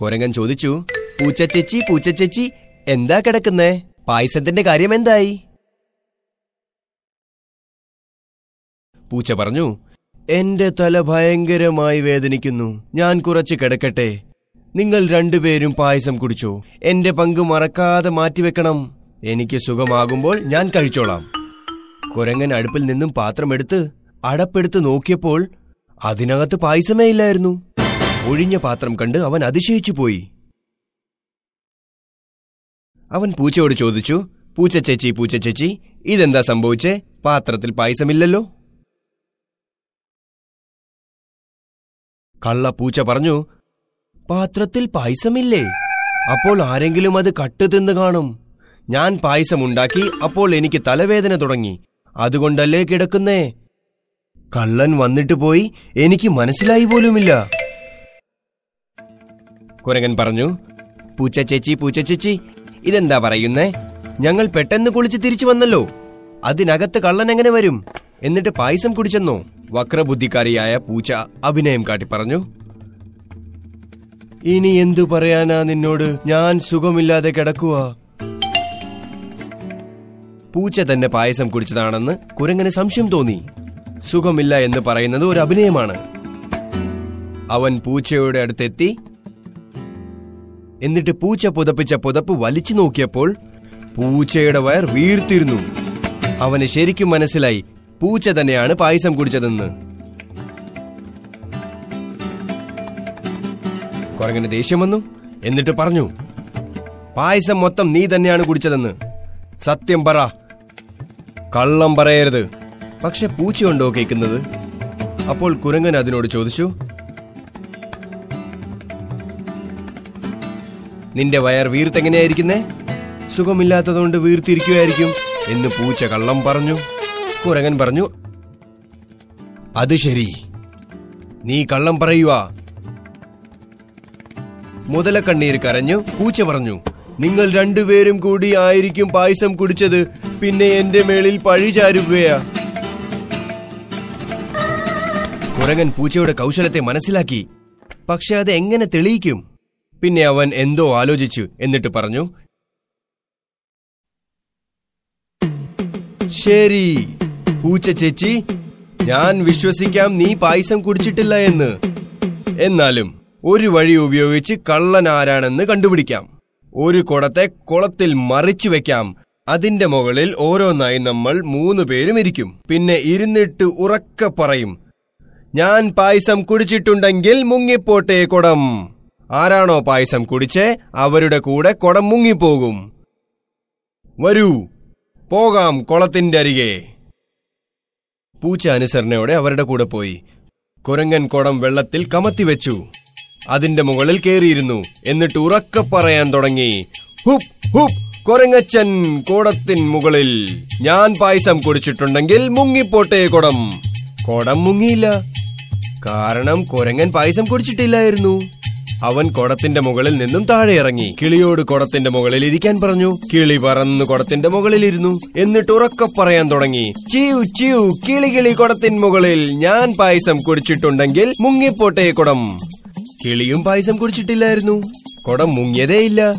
കൊരങ്ങൻ ചോദിച്ചു പൂച്ച ചേച്ചി പൂച്ച ചേച്ചി എന്താ കിടക്കുന്നേ? പായസത്തിന്റെ കാര്യം എന്തായി? പൂച്ച പറഞ്ഞു എന്റെ തല ഭയങ്കരമായി വേദനിക്കുന്നു. ഞാൻ കുറച്ച് കിടക്കട്ടെ. നിങ്ങൾ രണ്ടുപേരും പായസം കുടിച്ചോ. എന്റെ പങ്ക് മറക്കാതെ മാറ്റിവെക്കണം. എനിക്ക് സുഖമാകുമ്പോൾ ഞാൻ കഴിച്ചോളാം. കുരങ്ങൻ അടുപ്പിൽ നിന്നും പാത്രമെടുത്ത് അടപ്പെടുത്ത് നോക്കിയപ്പോൾ അതിനകത്ത് പായസമേ ഇല്ലായിരുന്നു. ഒഴിഞ്ഞ പാത്രം കണ്ട് അവൻ അതിശയിച്ചു പോയി. അവൻ പൂച്ചയോട് ചോദിച്ചു പൂച്ച ചേച്ചി പൂച്ച ചേച്ചി ഇതെന്താ സംഭവിച്ചേ? പാത്രത്തിൽ പായസമില്ലല്ലോ. കള്ള പൂച്ച പറഞ്ഞു പാത്രത്തിൽ പായസമില്ലേ? അപ്പോൾ ആരെങ്കിലും അത് കട്ട് തിന്ന് കാണും. ഞാൻ പായസമുണ്ടാക്കി അപ്പോൾ എനിക്ക് തലവേദന തുടങ്ങി. അതുകൊണ്ടല്ലേ കിടക്കുന്നേ? കള്ളൻ വന്നിട്ട് പോയി എനിക്ക് മനസ്സിലായി പോലുമില്ല. കുരങ്ങൻ പറഞ്ഞു പൂച്ച ചേച്ചി പൂച്ച ചേച്ചി ഇതെന്താ പറയുന്നേ? ഞങ്ങൾ പെട്ടെന്ന് കുളിച്ച് തിരിച്ചു വന്നല്ലോ. അതിനകത്ത് കള്ളൻ എങ്ങനെ വരും? എന്നിട്ട് പായസം കുടിച്ചെന്നോ? വക്രബുദ്ധിക്കാരിയായ പൂച്ച അഭിനയം കാട്ടി പറഞ്ഞു. ഇനി എന്തു പറയാനാ നിന്നോട്? ഞാൻ സുഖമില്ലാതെ കിടക്കുക പൂച്ച തന്നെ പായസം കുടിച്ചതാണെന്ന് കുരങ്ങന് സംശയം തോന്നി. സുഖമില്ല എന്ന് പറയുന്നത് ഒരു അഭിനയമാണ്. അവൻ പൂച്ചയുടെ അടുത്തെത്തി. എന്നിട്ട് പൂച്ച പുതപ്പിച്ച പുതപ്പ് വലിച്ചു നോക്കിയപ്പോൾ പൂച്ചയുടെ വയർ വീർത്തിരുന്നു. അവന് ശരിക്കും മനസ്സിലായി പൂച്ച തന്നെയാണ് പായസം കുടിച്ചതെന്ന്. കുരങ്ങന് ദേഷ്യം വന്നു. എന്നിട്ട് പറഞ്ഞു പായസം മൊത്തം നീ തന്നെയാണ് കുടിച്ചതെന്ന്. സത്യം പറ. കള്ളം പറയരുത്. പക്ഷെ പൂച്ചയുണ്ടോ കേൾക്കുന്നത്? അപ്പോൾ കുരങ്ങൻ അതിനോട് ചോദിച്ചു നിന്റെ വയർ വീർത്തെങ്ങനെയായിരിക്കുന്നേ? സുഖമില്ലാത്തതുകൊണ്ട് വീർത്തിരിക്കുമായിരിക്കും എന്ന് പൂച്ച കള്ളം പറഞ്ഞു. കുരങ്ങൻ പറഞ്ഞു? അത് ശരി. നീ കള്ളം പറയുക മുതലക്കണ്ണീർ കരഞ്ഞു പൂച്ച പറഞ്ഞു നിങ്ങൾ രണ്ടുപേരും കൂടി ആയിരിക്കും പായസം കുടിച്ചത് പിന്നെ എന്റെ മേളിൽ പഴി ചാരുകയാ. കുരങ്ങൻ പൂച്ചയുടെ കൗശലത്തെ മനസ്സിലാക്കി. പക്ഷെ അത് എങ്ങനെ തെളിയിക്കും? പിന്നെ അവൻ എന്തോ ആലോചിച്ചു എന്നിട്ട് പറഞ്ഞു ശരി. പൂച്ച ചേച്ചി ഞാൻ വിശ്വസിക്കാം നീ പായസം കുടിച്ചിട്ടില്ല എന്ന്. എന്നാലും ഒരു വഴി ഉപയോഗിച്ച് കള്ളൻ ആരാണെന്ന് കണ്ടുപിടിക്കാം. ഒരു കുടത്തെ കുളത്തിൽ മറിച്ചു വെക്കാം. അതിന്റെ മുകളിൽ ഓരോന്നായി നമ്മൾ മൂന്ന് പേരും ഇരിക്കും. പിന്നെ ഇരുന്നിട്ട് ഉറക്കെ പറയും ഞാൻ പായസം കുടിച്ചിട്ടുണ്ടെങ്കിൽ മുങ്ങിപ്പോട്ടെ കുടം. ആരാണോ പായസം കുടിച്ച് അവരുടെ കൂടെ കുടം മുങ്ങിപ്പോകും. വരൂ പോകാം കുളത്തിന്റെ അരികെ. പൂച്ച അനുസരണയോടെ അവരുടെ കൂടെ പോയി. കുരങ്ങൻ കുടം വെള്ളത്തിൽ കമത്തിവെച്ചു അതിന്റെ മുകളിൽ കയറിയിരുന്നു എന്നിട്ട് ഉറക്കെ പറയാൻ തുടങ്ങി. ഹുപ് ഹുപ് കൊരങ്ങച്ചൻ കുടത്തിൻ മുകളിൽ. ഞാൻ പായസം കുടിച്ചിട്ടുണ്ടെങ്കിൽ മുങ്ങിപ്പോട്ടെ കുടം. കുടം മുങ്ങിയില്ല. കാരണം കുരങ്ങൻ പായസം കുടിച്ചിട്ടില്ലായിരുന്നു. അവൻ കുടത്തിന്റെ മുകളിൽ നിന്നും താഴെ ഇറങ്ങി. കിളിയോട് കുടത്തിന്റെ മുകളിൽ ഇരിക്കാൻ പറഞ്ഞു. കിളി പറന്ന് കുടത്തിന്റെ മുകളിലിരുന്നു എന്നിട്ട് ഉറക്കെ പറയാൻ തുടങ്ങി. ചിയു ചിയു കിളി കിളി കുടത്തിൻ മുകളിൽ ഞാൻ പായസം കുടിച്ചിട്ടുണ്ടെങ്കിൽ മുങ്ങിപ്പോട്ടെ കുടം. കിളിയും പായസം കുടിച്ചിട്ടില്ലായിരുന്നു. കുടം മുങ്ങിയതേയില്ല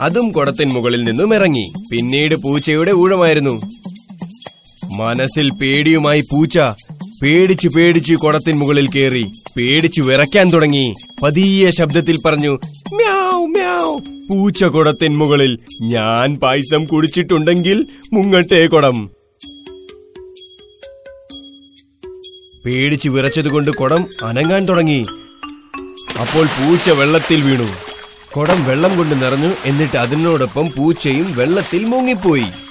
അതും കുടത്തിൻ മുകളിൽ നിന്നും ഇറങ്ങി. പിന്നീട് പൂച്ചയുടെ ഊഴമായിരുന്നു. മനസ്സിൽ പേടിയുമായി പൂച്ച പേടിച്ചു പേടിച്ചു കുടത്തിൻ മുകളിൽ കയറി പേടിച്ചു വിറയ്ക്കാൻ തുടങ്ങി. പതിയ ശബ്ദത്തിൽ പറഞ്ഞു മ്യാവ് മ്യാവ്. പൂച്ച കുടത്തിൻ മുകളിൽ ഞാൻ പായസം കുടിച്ചിട്ടുണ്ടെങ്കിൽ മുങ്ങട്ടെ കുടം. പേടിച്ചു വിറച്ചതുകൊണ്ട് കുടം അനങ്ങാൻ തുടങ്ങി. അപ്പോൾ പൂച്ച വെള്ളത്തിൽ വീണു. കുടം വെള്ളം കൊണ്ട് നിറഞ്ഞു. എന്നിട്ട് അതിനോടൊപ്പം പൂച്ചയും വെള്ളത്തിൽ മുങ്ങിപ്പോയി.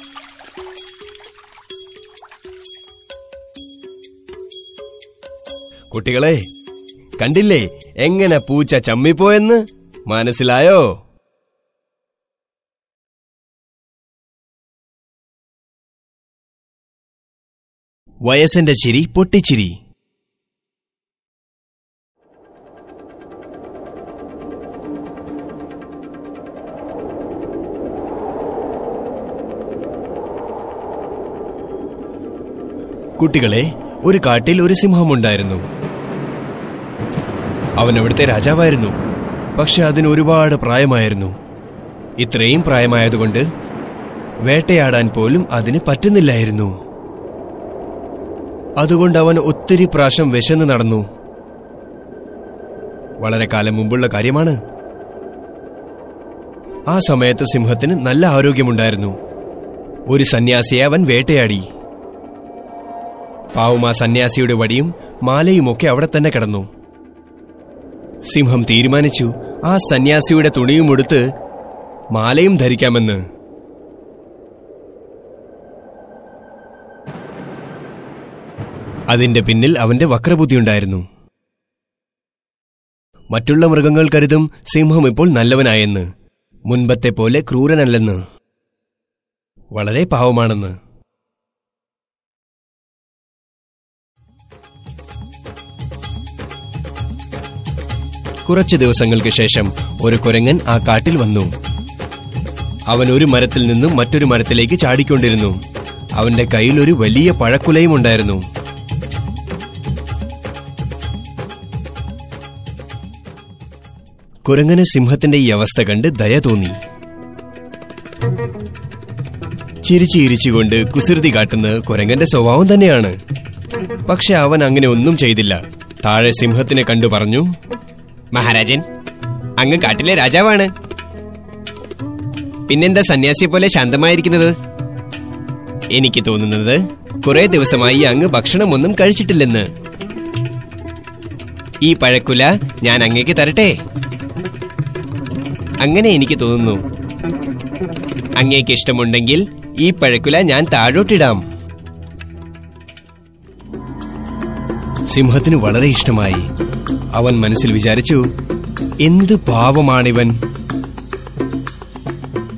കുട്ടികളെ കണ്ടില്ലേ എങ്ങനെ പൂച്ച ചമ്മിപ്പോയെന്ന്? മനസ്സിലായോ? വയസ്സന്റെ ചിരി പൊട്ടിച്ചിരി. കുട്ടികളെ ഒരു കാട്ടിൽ ഒരു സിംഹമുണ്ടായിരുന്നു. അവൻ അവിടുത്തെ രാജാവായിരുന്നു. പക്ഷെ അതിന് ഒരുപാട് പ്രായമായിരുന്നു. ഇത്രയും പ്രായമായതുകൊണ്ട് വേട്ടയാടാൻ പോലും അതിന് പറ്റുന്നില്ലായിരുന്നു. അതുകൊണ്ട് അവൻ ഒത്തിരി പ്രാവശ്യം വിശന്ന് നടന്നു. വളരെ കാലം മുമ്പുള്ള കാര്യമാണ്. ആ സമയത്ത് സിംഹത്തിന് നല്ല ആരോഗ്യമുണ്ടായിരുന്നു. ഒരു സന്യാസിയെ അവൻ വേട്ടയാടി. പാവം ആ സന്യാസിയുടെ വടിയും മാലയുമൊക്കെ അവിടെ തന്നെ കിടന്നു. സിംഹം തീരുമാനിച്ചു. ആ സന്യാസിയുടെ തുണിയും എടുത്ത് മാലയും ധരിക്കാമെന്ന്. അതിന്റെ പിന്നിൽ അവന്റെ വക്രബുദ്ധിയുണ്ടായിരുന്നു മറ്റുള്ള മൃഗങ്ങൾ കരുതും സിംഹം ഇപ്പോൾ നല്ലവനായെന്ന്. മുൻപത്തെ പോലെ ക്രൂരനല്ലെന്ന്. വളരെ പാവമാണെന്ന്. കുറച്ചു ദിവസങ്ങൾക്ക് ശേഷം ഒരു കുരങ്ങൻ ആ കാട്ടിൽ വന്നു. അവൻ ഒരു മരത്തിൽ നിന്നും മറ്റൊരു മരത്തിലേക്ക് ചാടിക്കൊണ്ടിരുന്നു. അവന്റെ കയ്യിൽ ഒരു വലിയ പഴക്കുലയും ഉണ്ടായിരുന്നു. കുരങ്ങന് സിംഹത്തിന്റെ ഈ അവസ്ഥ കണ്ട് ദയ തോന്നി. ചിരിച്ചു ഇരിച്ചുകൊണ്ട് കുസൃതി കാട്ടുന്ന കുരങ്ങന്റെ സ്വഭാവം തന്നെയാണ്. പക്ഷെ അവൻ അങ്ങനെ ഒന്നും ചെയ്തില്ല. താഴെ സിംഹത്തിനെ കണ്ടു പറഞ്ഞു മഹാരാജൻ അങ്ങ് കാട്ടിലെ രാജാവാണ്. പിന്നെന്താ സന്യാസിയെ പോലെ ശാന്തമായിരിക്കുന്നത്? എനിക്ക് തോന്നുന്നത് കുറെ ദിവസമായി അങ്ങ് ഭക്ഷണമൊന്നും കഴിച്ചിട്ടില്ലെന്ന്. ഈ പഴക്കുല ഞാൻ അങ്ങേക്ക് തരട്ടെ? അങ്ങനെ എനിക്ക് തോന്നുന്നു. അങ്ങേക്ക് ഇഷ്ടമുണ്ടെങ്കിൽ ഈ പഴക്കുല ഞാൻ താഴോട്ടിടാം. സിംഹത്തിന് വളരെ ഇഷ്ടമായി. അവൻ മനസ്സിൽ വിചാരിച്ചു എന്ത് പാവമാണിവൻ.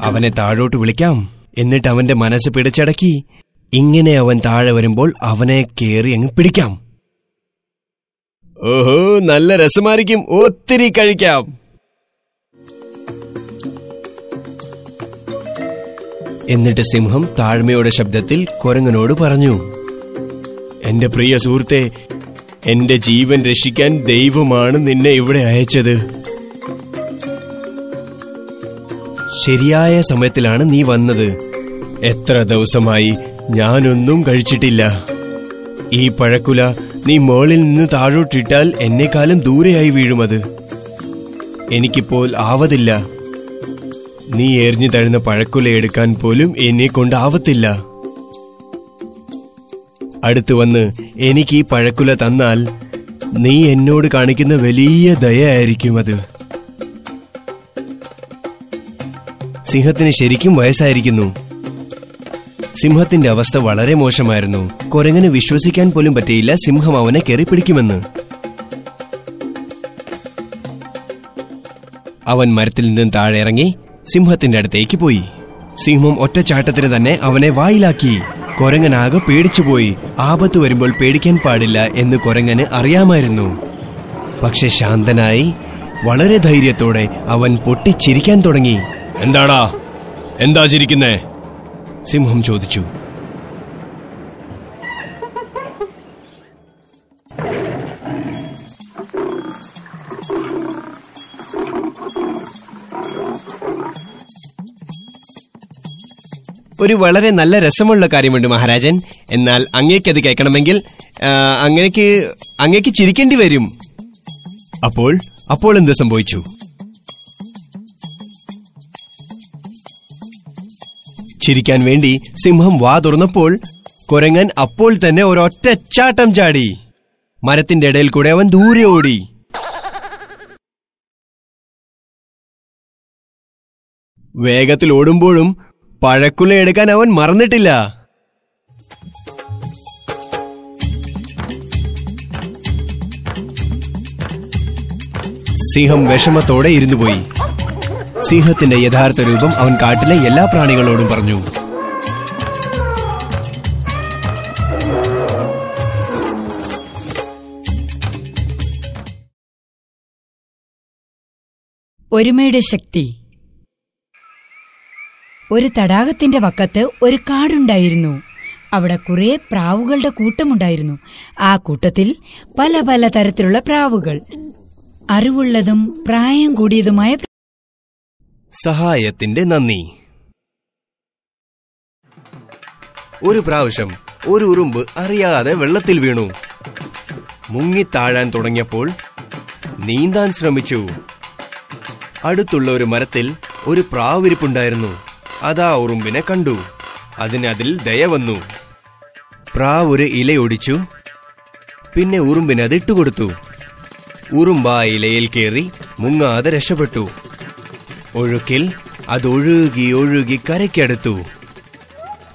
അവനെ താഴോട്ട് വിളിക്കാം. എന്നിട്ട് അവന്റെ മനസ്സ് പിടിച്ചടക്കി. ഇങ്ങനെ അവൻ താഴെ വരുമ്പോൾ അവനെ കേറി അങ്ങ് പിടിക്കാം. ഓഹോ നല്ല രസമായിരിക്കും. ഒത്തിരി കഴിക്കാം. എന്നിട്ട് സിംഹം താഴ്മയുടെ ശബ്ദത്തിൽ കുരങ്ങനോട് പറഞ്ഞു എന്റെ പ്രിയ സുഹൃത്തെ എന്റെ ജീവൻ രക്ഷിക്കാൻ ദൈവമാണ് നിന്നെ ഇവിടെ അയച്ചത്. ശരിയായ സമയത്തിലാണ് നീ വന്നത്. എത്ര ദിവസമായി ഞാനൊന്നും കഴിച്ചിട്ടില്ല. ഈ പഴക്കുല നീ മേളിൽ നിന്ന് താഴോട്ടിട്ടാൽ എന്നെക്കാലം ദൂരെയായി വീഴുമത്. എനിക്കിപ്പോൾ ആവതില്ല. നീ എറിഞ്ഞു തഴുന്ന പഴക്കുല എടുക്കാൻ പോലും എന്നെ കൊണ്ടാവത്തില്ല അടുത്തു വന്ന് എനിക്ക് ഈ പഴക്കുല തന്നാൽ നീ എന്നോട് കാണിക്കുന്ന വലിയ ദയയായിരിക്കും അത്. സിംഹത്തിന് ശരിക്കും വയസ്സായിരിക്കുന്നു. സിംഹത്തിന്റെ അവസ്ഥ വളരെ മോശമായിരുന്നു. കുരങ്ങന് വിശ്വസിക്കാൻ പോലും പറ്റിയില്ല സിംഹം അവനെ കയറിപ്പിടിക്കുമെന്ന് അവൻ മരത്തിൽ നിന്നും താഴെ ഇറങ്ങി സിംഹത്തിന്റെ അടുത്തേക്ക് പോയി. സിംഹം ഒറ്റച്ചാട്ടത്തിന് തന്നെ അവനെ വായിലാക്കി. കൊരങ്ങനാകെ പേടിച്ചുപോയി. ആപത്ത് വരുമ്പോൾ പേടിക്കാൻ പാടില്ല എന്ന് കൊരങ്ങന് അറിയാമായിരുന്നു. പക്ഷെ ശാന്തനായി വളരെ ധൈര്യത്തോടെ അവൻ പൊട്ടിച്ചിരിക്കാൻ തുടങ്ങി. എന്താടാ? എന്താ ചിരിക്കുന്നേ? സിംഹം ചോദിച്ചു. ഒരു വളരെ നല്ല രസമുള്ള കാര്യമുണ്ട് മഹാരാജൻ. എന്നാൽ അങ്ങേക്കത് കേൾക്കണമെങ്കിൽ അങ്ങനെക്ക് അങ്ങേക്ക് അങ്ങേക്ക് ചിരിക്കേണ്ടി വരും. അപ്പോൾ അപ്പോൾ എന്ത് സംഭവിച്ചു? ചിരിക്കാൻ വേണ്ടി സിംഹം വാ തുറന്നപ്പോൾ കുരങ്ങൻ അപ്പോൾ തന്നെ ഒരൊറ്റ ചാട്ടം ചാടി. മരത്തിന്റെ ഇടയിൽ കൂടെ അവൻ ദൂരെ ഓടി. വേഗത്തിൽ ഓടുമ്പോഴും പഴക്കുല എടുക്കാൻ അവൻ മറന്നിട്ടില്ല. സിംഹം വിഷമത്തോടെ ഇരുന്നു പോയി. സിംഹത്തിന്റെ യഥാർത്ഥ രൂപം അവൻ കാട്ടിലെ എല്ലാ പ്രാണികളോടും പറഞ്ഞു. ഒരുമയുടെ ശക്തി. ഒരു തടാകത്തിന്റെ വക്കത്ത് ഒരു കാടുണ്ടായിരുന്നു. അവിടെ കുറെ പ്രാവുകളുടെ കൂട്ടമുണ്ടായിരുന്നു. ആ കൂട്ടത്തിൽ പല പല തരത്തിലുള്ള പ്രാവുകൾ. അറിവുള്ളതും പ്രായം കൂടിയതുമായ സഹായത്തിന്റെ നന്ദി. ഒരു പ്രാവശ്യം ഒരു ഉറുമ്പ് അറിയാതെ വെള്ളത്തിൽ വീണു. മുങ്ങിത്താഴാൻ തുടങ്ങിയപ്പോൾ നീന്താൻ ശ്രമിച്ചു. അടുത്തുള്ള ഒരു മരത്തിൽ ഒരു പ്രാവിരിപ്പുണ്ടായിരുന്നു. അതാ ഉറുമ്പിനെ കണ്ടു. അതിനതിൽ ദയ വന്നു. പ്രാവ് ഒരു ഇലയൊടിച്ചു പിന്നെ ഉറുമ്പിനത് ഇട്ടുകൊടുത്തു. ഉറുമ്പ് ആ ഇലയിൽ കയറി മുങ്ങാതെ രക്ഷപ്പെട്ടു. ഒഴുക്കിൽ അത് ഒഴുകി ഒഴുകി കരയ്ക്കടുത്തു.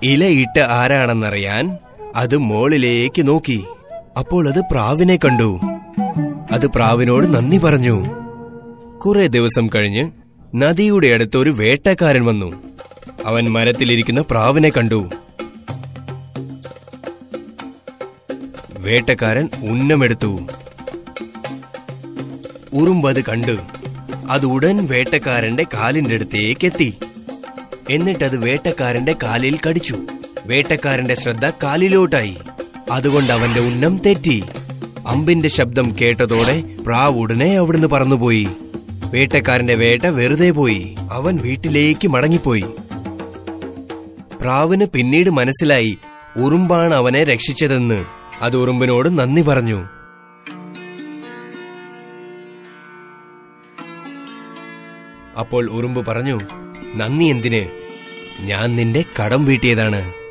ഇലയിട്ട് ആരാണെന്നറിയാൻ അത് മോളിലേക്ക് നോക്കി. അപ്പോൾ അത് പ്രാവിനെ കണ്ടു. അത് പ്രാവിനോട് നന്ദി പറഞ്ഞു. കുറെ ദിവസം കഴിഞ്ഞ് നദിയുടെ അടുത്ത് ഒരു വേട്ടക്കാരൻ വന്നു. അവൻ മരത്തിലിരിക്കുന്ന പ്രാവിനെ കണ്ടു. വേട്ടക്കാരൻ ഉന്നമെടുത്തു. ഉറുമ്പത് കണ്ടു അത് ഉടൻ വേട്ടക്കാരന്റെ കാലിന്റെ അടുത്തേക്ക് എത്തി എന്നിട്ടത് വേട്ടക്കാരന്റെ കാലിൽ കടിച്ചു. വേട്ടക്കാരന്റെ ശ്രദ്ധ കാലിലോട്ടായി. അതുകൊണ്ട് അവന്റെ ഉന്നം തെറ്റി. അമ്പിന്റെ ശബ്ദം കേട്ടതോടെ പ്രാവ് ഉടനെ അവിടുന്ന് പറന്നുപോയി. വേട്ടക്കാരന്റെ വേട്ട വെറുതെ പോയി. അവൻ വീട്ടിലേക്ക് മടങ്ങിപ്പോയി. പ്രാവിന് പിന്നീട് മനസ്സിലായി ഉറുമ്പാണ് അവനെ രക്ഷിച്ചതെന്ന്. അത് ഉറുമ്പിനോട് നന്ദി പറഞ്ഞു. അപ്പോൾ ഉറുമ്പ് പറഞ്ഞു നന്ദി എന്തിന്? ഞാൻ നിന്റെ കടം വീട്ടിയതാണ്.